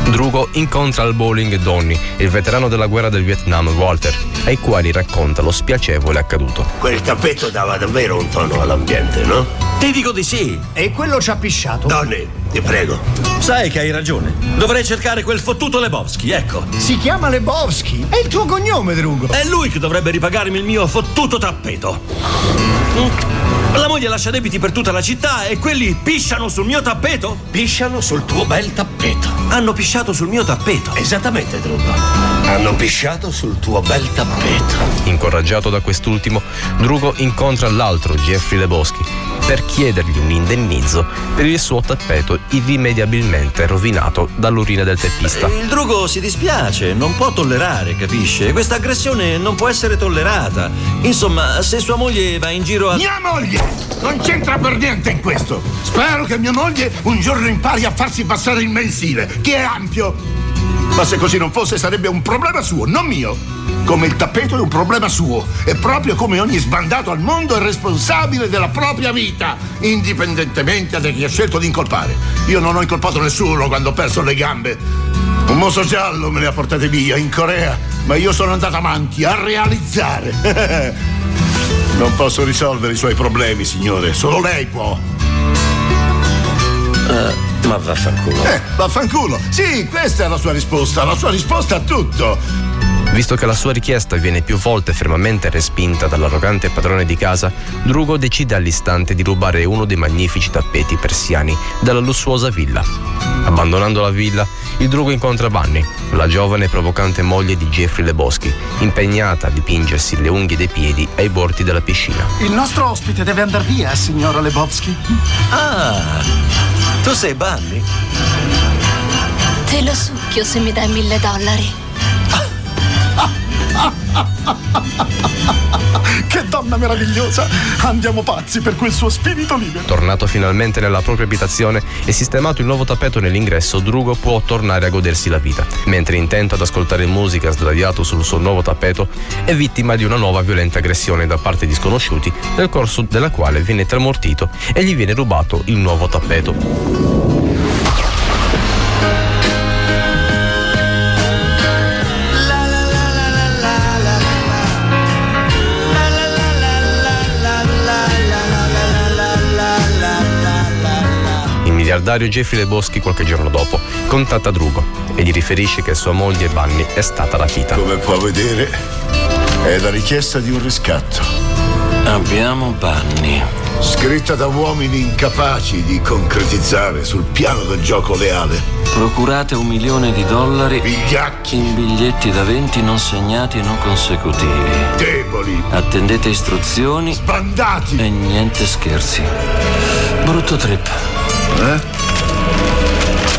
S7: Drugo incontra al bowling Donny, il veterano della guerra del Vietnam Walter, ai quali racconta lo spiacevole accaduto.
S10: Quel tappeto dava davvero un tono all'ambiente, no?
S21: Ti dico di sì.
S22: E quello ci ha pisciato.
S10: Donny, ti prego.
S21: Sai che hai ragione. Dovrei cercare quel fottuto Lebowski, ecco.
S22: Si chiama Lebowski. È il tuo cognome, Drugo.
S21: È lui che dovrebbe ripagarmi il mio fottuto tappeto. La moglie lascia debiti per tutta la città e quelli pisciano sul mio tappeto?
S10: Pisciano sul tuo bel tappeto.
S21: Hanno pisciato sul mio tappeto.
S10: Esattamente, Drugo. Hanno pisciato sul tuo bel tappeto.
S7: Incoraggiato da quest'ultimo, Drugo incontra l'altro Jeffrey Leboschi per chiedergli un indennizzo per il suo tappeto irrimediabilmente rovinato dall'urina del teppista.
S21: Il Drugo si dispiace, non può tollerare, capisce? Questa aggressione non può essere tollerata. Insomma, se sua moglie va in giro a.
S23: Mia moglie! Non c'entra per niente in questo. Spero che mia moglie un giorno impari a farsi passare il mensile, che è ampio. Ma se così non fosse sarebbe un problema suo, non mio. Come il tappeto è un problema suo. E proprio come ogni sbandato al mondo è responsabile della propria vita, indipendentemente da chi ha scelto di incolpare. Io non ho incolpato nessuno quando ho perso le gambe. Un moso giallo me le ha portate via in Corea, ma io sono andato avanti a realizzare. non posso risolvere i suoi problemi, signore, solo lei può.
S21: Uh, ma vaffanculo.
S23: Eh, vaffanculo. Sì, questa è la sua risposta, la sua risposta a tutto.
S7: Visto che la sua richiesta viene più volte fermamente respinta dall'arrogante padrone di casa, Drugo decide all'istante di rubare uno dei magnifici tappeti persiani dalla lussuosa villa. Abbandonando la villa, il Drugo incontra Bunny, la giovane e provocante moglie di Jeffrey Leboschi, impegnata a dipingersi le unghie dei piedi ai bordi della piscina.
S22: Il nostro ospite deve andare via, signora Lebowski.
S24: Ah, tu sei Bunny?
S15: Te lo succhio se mi dai mille dollari.
S22: Che donna meravigliosa! Andiamo pazzi per quel suo spirito libero.
S7: Tornato finalmente nella propria abitazione e sistemato il nuovo tappeto nell'ingresso, Drugo può tornare a godersi la vita. Mentre intento ad ascoltare musica sdraiato sul suo nuovo tappeto, è vittima di una nuova violenta aggressione da parte di sconosciuti, nel corso della quale viene tramortito e gli viene rubato il nuovo tappeto. Miliardario Jeffrey Leboschi qualche giorno dopo contatta Drugo e gli riferisce che sua moglie Bunny è stata rapita.
S23: Come può vedere, è la richiesta di un riscatto.
S24: Abbiamo Bunny.
S23: Scritta da uomini incapaci di concretizzare sul piano del gioco leale.
S24: Procurate un milione di dollari
S23: Vigliacchi.
S24: in biglietti da 20 non segnati e non consecutivi.
S23: Deboli.
S24: Attendete istruzioni
S23: Sbandati.
S24: e niente scherzi. Brutto trip.
S23: Eh?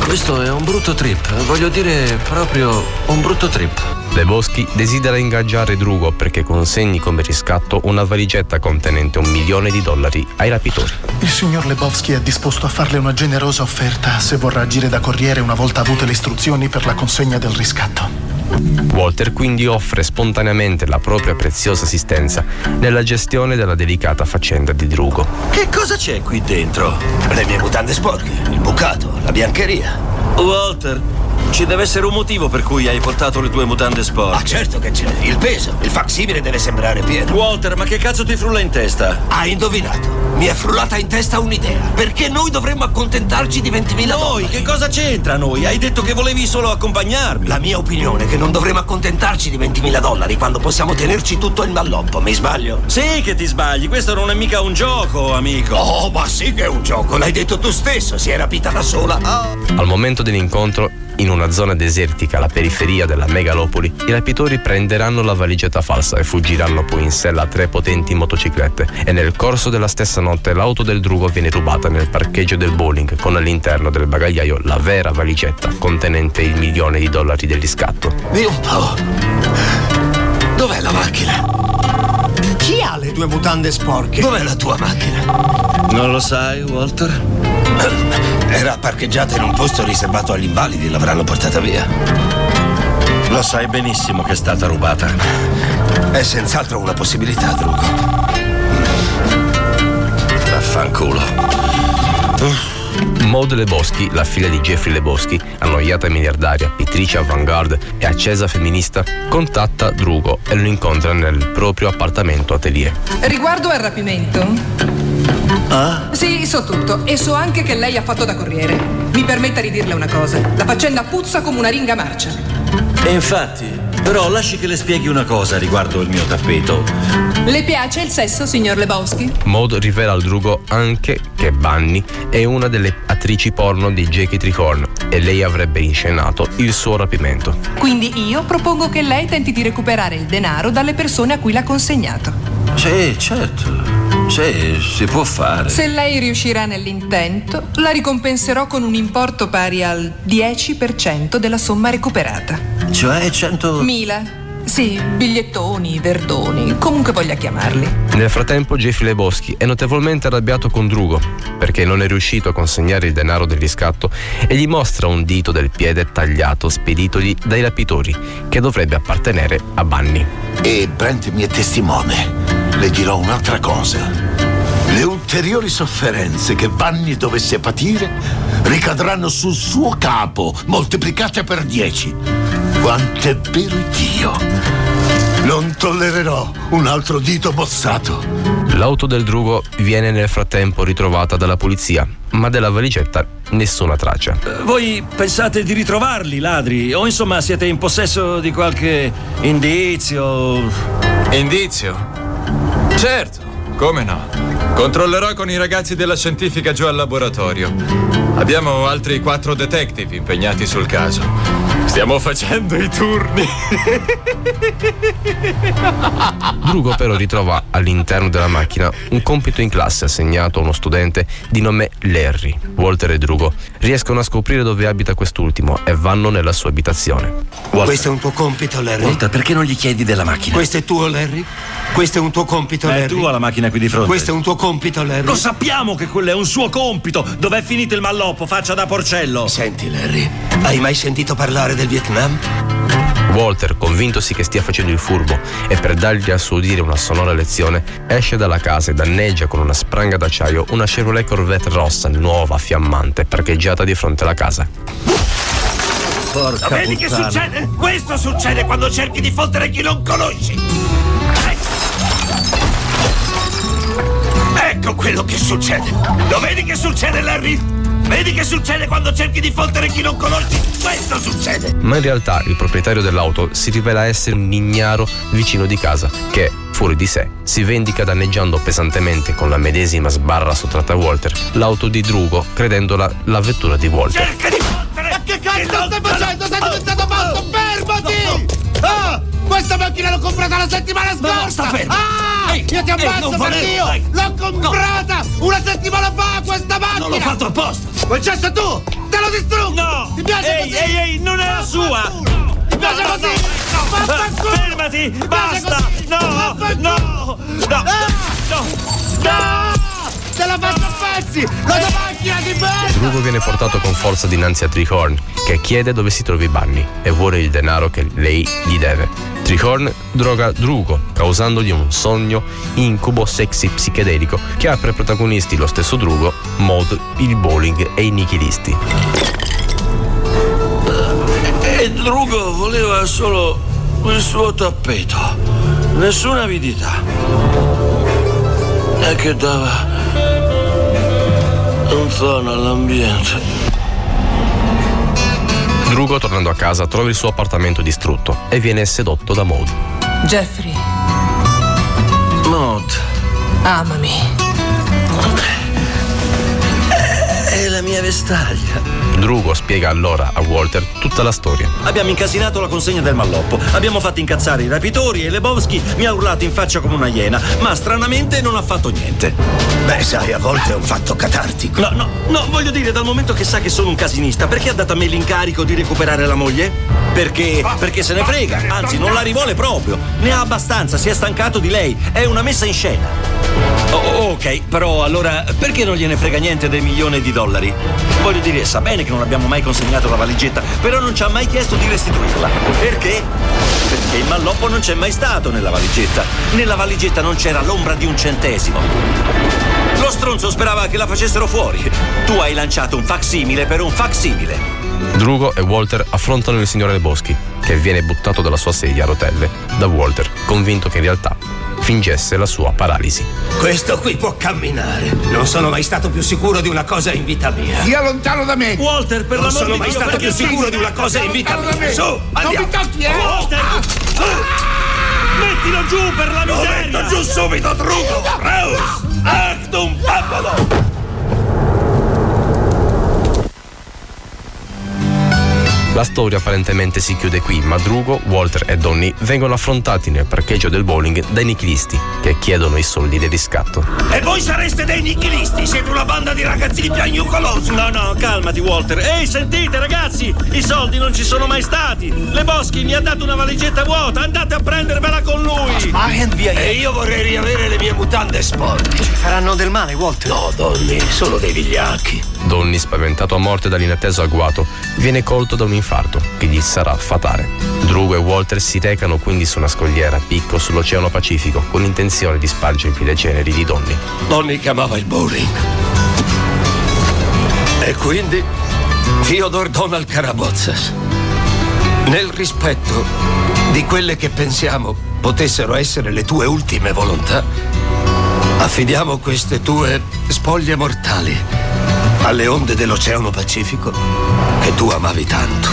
S24: Questo è un brutto trip, voglio dire proprio un brutto trip.
S7: Leboschi desidera ingaggiare Drugo perché consegni come riscatto una valigetta contenente un milione di dollari ai rapitori.
S22: Il signor Lebowski è disposto a farle una generosa offerta se vorrà agire da corriere una volta avute le istruzioni per la consegna del riscatto.
S7: Walter quindi offre spontaneamente la propria preziosa assistenza nella gestione della delicata faccenda di Drugo.
S24: Che cosa c'è qui dentro?
S10: Le mie mutande sporche, il bucato, la biancheria.
S24: Walter, ci deve essere un motivo per cui hai portato le tue mutande sporche.
S10: Ah, certo che c'è. Il peso, il facsimile deve sembrare pieno.
S24: Walter, ma che cazzo ti frulla in testa?
S10: Hai indovinato. Mi è frullata in testa un'idea. Perché noi dovremmo accontentarci di 20.000
S24: Noi,
S10: dollari?
S24: che cosa c'entra noi? Hai detto che volevi solo accompagnarmi.
S10: La mia opinione è che non dovremmo accontentarci di 20.000 dollari quando possiamo tenerci tutto il malloppo, mi sbaglio?
S24: Sì che ti sbagli, questo non è mica un gioco, amico.
S10: Oh, ma sì che è un gioco, l'hai detto tu stesso, si è rapita da sola.
S7: Al momento dell'incontro, in una zona desertica alla periferia della megalopoli, i rapitori prenderanno la valigetta falsa e fuggiranno poi in sella a tre potenti motociclette e nel corso della stessa notte l'auto del drugo viene rubata nel parcheggio del bowling con all'interno del bagagliaio la vera valigetta contenente il milione di dollari del riscatto.
S10: Di un po'. Dov'è la macchina?
S22: Chi ha le due mutande sporche?
S10: Dov'è la tua macchina?
S24: Non lo sai, Walter?
S10: Era parcheggiata in un posto riservato agli invalidi, l'avranno portata via.
S24: Lo sai benissimo che è stata rubata.
S10: È senz'altro una possibilità, Drugo.
S24: Vaffanculo.
S7: Maud Leboschi, la figlia di Jeffrey Leboschi, annoiata miliardaria, pittrice avant-garde e accesa femminista, contatta Drugo e lo incontra nel proprio appartamento atelier.
S25: Riguardo al rapimento.
S24: Ah?
S25: Sì, so tutto e so anche che lei ha fatto da corriere. Mi permetta di dirle una cosa. La faccenda puzza come una ringa marcia.
S24: E infatti, però lasci che le spieghi una cosa riguardo il mio tappeto.
S25: Le piace il sesso, signor Lebowski?
S7: Maud rivela al Drugo anche che Bunny è una delle attrici porno di Jackie Tricorn e lei avrebbe inscenato il suo rapimento.
S25: Quindi io propongo che lei tenti di recuperare il denaro dalle persone a cui l'ha consegnato.
S24: Sì, certo. Sì, si può fare.
S25: Se lei riuscirà nell'intento, la ricompenserò con un importo pari al 10% della somma recuperata.
S24: Cioè 100...
S25: Mila. Sì, bigliettoni, verdoni, comunque voglia chiamarli.
S7: Nel frattempo Jeffrey Leboschi è notevolmente arrabbiato con Drugo perché non è riuscito a consegnare il denaro del riscatto e gli mostra un dito del piede tagliato speditogli dai rapitori che dovrebbe appartenere a Bunny.
S23: E Brent mi è testimone. Le dirò un'altra cosa. Le ulteriori sofferenze che Vanni dovesse patire ricadranno sul suo capo, moltiplicate per dieci. Quanto è vero Dio! Non tollererò un altro dito bossato.
S7: L'auto del Drugo viene nel frattempo ritrovata dalla polizia ma della valigetta nessuna traccia.
S21: Voi pensate di ritrovarli, ladri? O insomma siete in possesso di qualche indizio?
S26: Indizio? Certo, come no. Controllerò con i ragazzi della scientifica giù al laboratorio. Abbiamo altri quattro detective impegnati sul caso. Stiamo facendo i turni.
S7: Drugo però ritrova all'interno della macchina un compito in classe assegnato a uno studente di nome Larry. Walter e Drugo riescono a scoprire dove abita quest'ultimo e vanno nella sua abitazione.
S10: Questo è un tuo compito, Larry.
S21: Walter, perché non gli chiedi della macchina?
S10: Questo è tuo, Larry? Questo è un tuo compito, Larry?
S21: tu alla macchina qui di fronte.
S10: Questo è un tuo compito, Larry?
S21: Lo sappiamo che quello è un suo compito. Dov'è finito il malloppo? Faccia da porcello.
S10: Senti, Larry, hai mai sentito parlare del Vietnam?
S7: Walter, convintosi che stia facendo il furbo e per dargli a suo dire una sonora lezione, esce dalla casa e danneggia con una spranga d'acciaio una Chevrolet Corvette rossa, nuova, fiammante, parcheggiata di fronte alla casa.
S10: Porca
S27: Vedi che
S10: puttana.
S27: succede? Questo succede quando cerchi di fottere chi non conosci. Ecco quello che succede. Lo vedi che succede, Larry? Vedi che succede quando cerchi di fottere chi non conosci? Questo succede.
S7: Ma in realtà il proprietario dell'auto si rivela essere un ignaro vicino di casa che, fuori di sé, si vendica danneggiando pesantemente con la medesima sbarra sottratta a Walter l'auto di Drugo credendola la vettura di Walter.
S27: Ma che cazzo stai facendo? Questa macchina l'ho comprata la settimana scorsa!
S21: sta fermo.
S27: Ah!
S21: Ehi,
S27: io ti
S21: ehi,
S27: ammazzo
S21: non
S27: per Dio! L'ho comprata una settimana fa questa macchina!
S21: Non l'ho fatto apposta.
S27: Quel cesso tu! Te lo distruggo!
S21: No!
S27: Ti piace
S21: Ehi,
S27: così?
S21: ehi, ehi, non è la sua!
S27: Ti piace
S21: No, no,
S27: così?
S21: no, no. Fermati!
S27: Ti
S21: Basta!
S27: così?
S21: No! No! No!
S27: Ah!
S21: No!
S27: No! Te la faccio a pezzi! La tua macchina di merda!
S7: Drugo viene portato con forza dinanzi a Trihorn, che chiede dove si trovi Bunny e vuole il denaro che lei gli deve. Trihorn droga Drugo, causandogli un sogno incubo sexy psichedelico che ha per protagonisti lo stesso Drugo, Maud, il bowling e i nichilisti.
S27: E Drugo voleva solo il suo tappeto. Nessuna avidità. E che dava un tono all'ambiente.
S7: Drugo, tornando a casa, trova il suo appartamento distrutto e viene sedotto da Maud.
S25: Jeffrey,
S27: Maud,
S25: amami.
S27: è la mia vestaglia.
S7: Drugo spiega allora a Walter tutta la storia.
S21: Abbiamo incasinato la consegna del malloppo. Abbiamo fatto incazzare i rapitori e Lebowski mi ha urlato in faccia come una iena, ma stranamente non ha fatto niente.
S10: Beh, sai, a volte è un fatto catartico.
S21: No, no, no, voglio dire, dal momento che sa che sono un casinista, perché ha dato a me l'incarico di recuperare la moglie? Perché, perché se ne frega, anzi non la rivuole proprio. Ne ha abbastanza, si è stancato di lei. È una messa in scena. Oh, ok, però allora perché non gliene frega niente del milione di dollari? Voglio dire, sa bene che non abbiamo mai consegnato la valigetta, però non ci ha mai chiesto di restituirla. Perché? Perché il malloppo non c'è mai stato nella valigetta. Nella valigetta non c'era l'ombra di un centesimo. Lo stronzo sperava che la facessero fuori. Tu hai lanciato un facsimile per un facsimile.
S7: Drugo e Walter affrontano il signore Lebowski, che viene buttato dalla sua sedia a rotelle da Walter, convinto che in realtà fingesse la sua paralisi.
S10: Questo qui può camminare. Non sono mai stato più sicuro di una cosa in vita mia.
S23: Sia lontano da me!
S21: Walter, per
S10: Non
S21: l'amor
S10: sono
S21: di
S10: mai
S21: Dio,
S10: stato
S21: perché
S10: più sicuro di una cosa in vita mia.
S23: me!
S10: Su, andiamo.
S23: Non mi tocchi, eh!
S21: Walter! Mettilo giù per la
S27: Lo
S21: miseria!
S27: metto giù subito, Drugo! Reus! Actum Papalo!
S7: La storia apparentemente si chiude qui, ma Drugo, Walter e Donny vengono affrontati nel parcheggio del bowling dai nichilisti, che chiedono i soldi del riscatto.
S27: E voi sareste dei nichilisti! Siete una banda di ragazzini piagnucolosi!
S21: No, no, calmati, Walter. Ehi, sentite, ragazzi! I soldi non ci sono mai stati! Le Boschi mi ha dato una valigetta vuota! Andate a prendervela con lui!
S10: E io vorrei riavere le mie mutande sporche. Ci
S6: faranno del male, Walter.
S10: No, Donny, sono dei vigliacchi.
S7: Donny, spaventato a morte dall'inatteso agguato, viene colto da un infarto che gli sarà fatale. Drugo e Walter si recano quindi su una scogliera a picco sull'Oceano Pacifico con l'intenzione di spargervi le ceneri di Donny.
S10: Donny che amava il bowling. E quindi Theodore Donald Carabozzas, nel rispetto di quelle che pensiamo potessero essere le tue ultime volontà, affidiamo queste tue spoglie mortali alle onde dell'Oceano Pacifico che tu amavi tanto.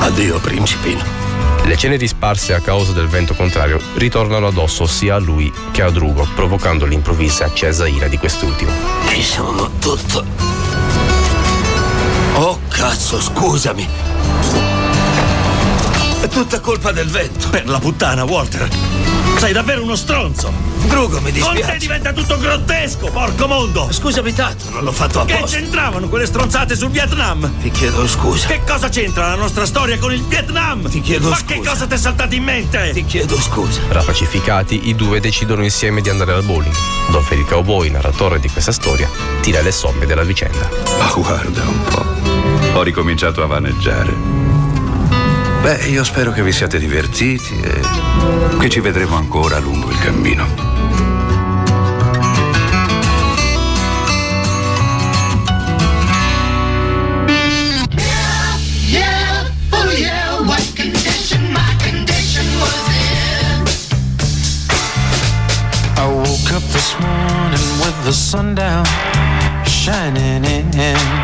S10: Addio, principino.
S7: Le ceneri sparse a causa del vento contrario ritornano addosso sia a lui che a Drugo, provocando l'improvvisa accesa ira di quest'ultimo.
S10: Ci sono tutto. Oh cazzo, scusami. È tutta colpa del vento.
S21: Per la puttana, Walter. Sei davvero uno stronzo.
S10: Drugo, mi
S21: Con
S10: dispiace.
S21: te diventa tutto grottesco, porco mondo.
S10: Scusami tanto, non l'ho fatto
S21: Che
S10: apposta.
S21: c'entravano quelle stronzate sul Vietnam?
S10: Ti chiedo scusa.
S21: Che cosa c'entra la nostra storia con il Vietnam?
S10: Ti chiedo
S21: Ma
S10: scusa.
S21: che cosa ti è saltato in mente?
S10: Ti chiedo scusa.
S7: Rapacificati, i due decidono insieme di andare al bowling, dove il cowboy, narratore di questa storia, tira le somme della vicenda.
S28: Ma guarda un po'. Ho ricominciato a vaneggiare. Beh, io spero che vi siate divertiti e che ci vedremo ancora lungo il cammino.
S29: Up this morning with the sun shining in.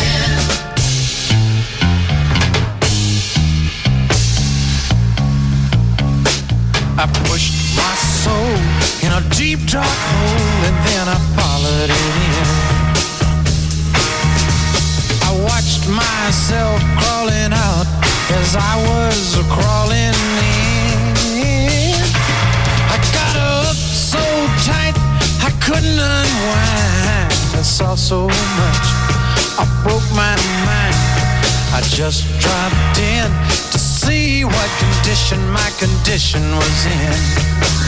S29: I pushed my soul in a deep dark hole and then I followed it in. I watched myself crawling out as I was crawling in. I got up so tight I couldn't unwind. I saw so much, I broke my mind. I just dropped in see what condition my condition was in.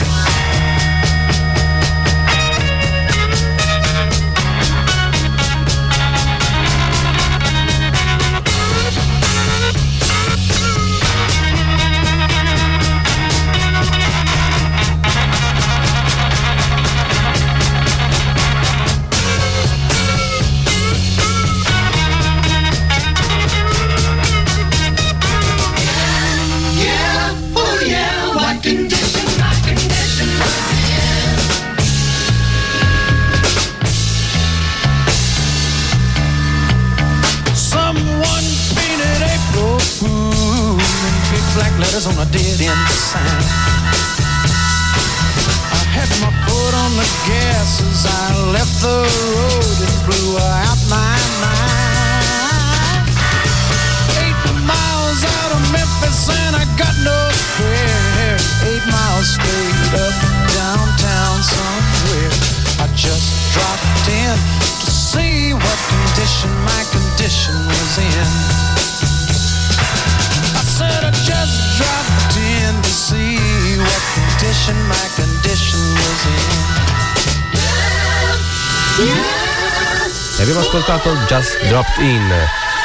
S7: Ascoltato Just Dropped In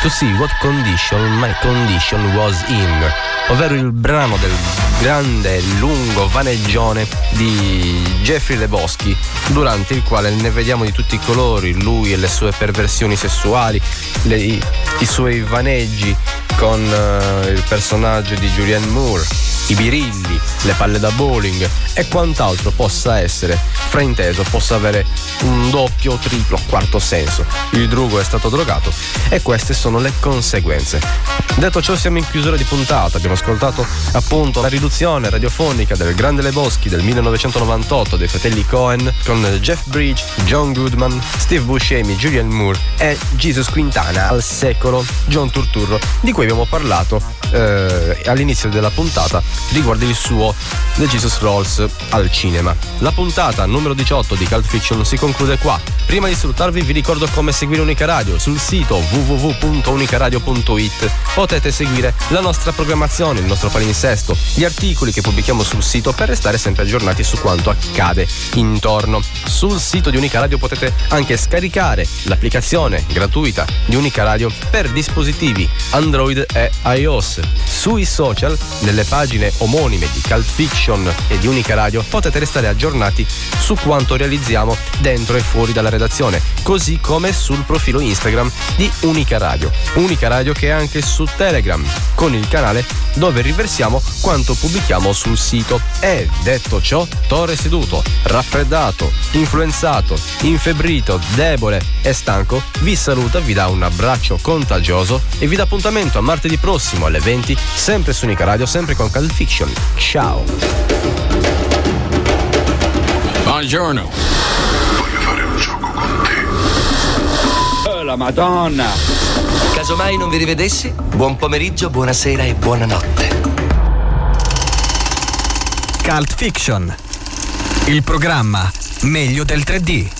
S7: to see what condition my condition was in, ovvero il brano del grande lungo vaneggione di Jeffrey Le Boschi, durante il quale ne vediamo di tutti i colori, lui e le sue perversioni sessuali, le- i, i suoi vaneggi con eh, il personaggio di Julianne Moore, i birilli, le palle da bowling e quant'altro possa essere frainteso, possa avere un doppio, triplo, quarto senso. Il drugo è stato drogato e queste sono le conseguenze. Detto ciò siamo in chiusura di puntata, abbiamo ascoltato appunto la riduzione radiofonica del Grande Le Boschi del 1998 dei fratelli Cohen con Jeff Bridge, John Goodman, Steve Buscemi, Julian Moore e Jesus Quintana al secolo John Turturro di cui abbiamo parlato eh, all'inizio della puntata riguarda il suo The Jesus Rolls al cinema. La puntata numero 18 di Cult Fiction si conclude qua. Prima di salutarvi vi ricordo come seguire Unica Radio sul sito www.unicaradio.it. Potete seguire la nostra programmazione, il nostro palinsesto, gli articoli che pubblichiamo sul sito per restare sempre aggiornati su quanto accade intorno. Sul sito di Unica Radio potete anche scaricare l'applicazione gratuita di Unica Radio per dispositivi Android e iOS. Sui social, nelle pagine omonime di Cult Fiction e di Unica Radio potete restare aggiornati su quanto realizziamo dentro e fuori dalla redazione, così come sul profilo Instagram di Unica Radio. Unica Radio che è anche su Telegram, con il canale dove riversiamo quanto pubblichiamo sul sito. E detto ciò, Torre seduto, raffreddato, influenzato, infebbrito, debole e stanco, vi saluta, vi dà un abbraccio contagioso e vi dà appuntamento a martedì prossimo alle 20, sempre su Unica Radio, sempre con Cult Fiction. Ciao!
S30: Buongiorno.
S29: Voglio fare un gioco con te.
S30: Oh, la Madonna.
S10: Casomai non vi rivedessi, buon pomeriggio, buonasera e buonanotte.
S6: Cult Fiction. Il programma meglio del 3D.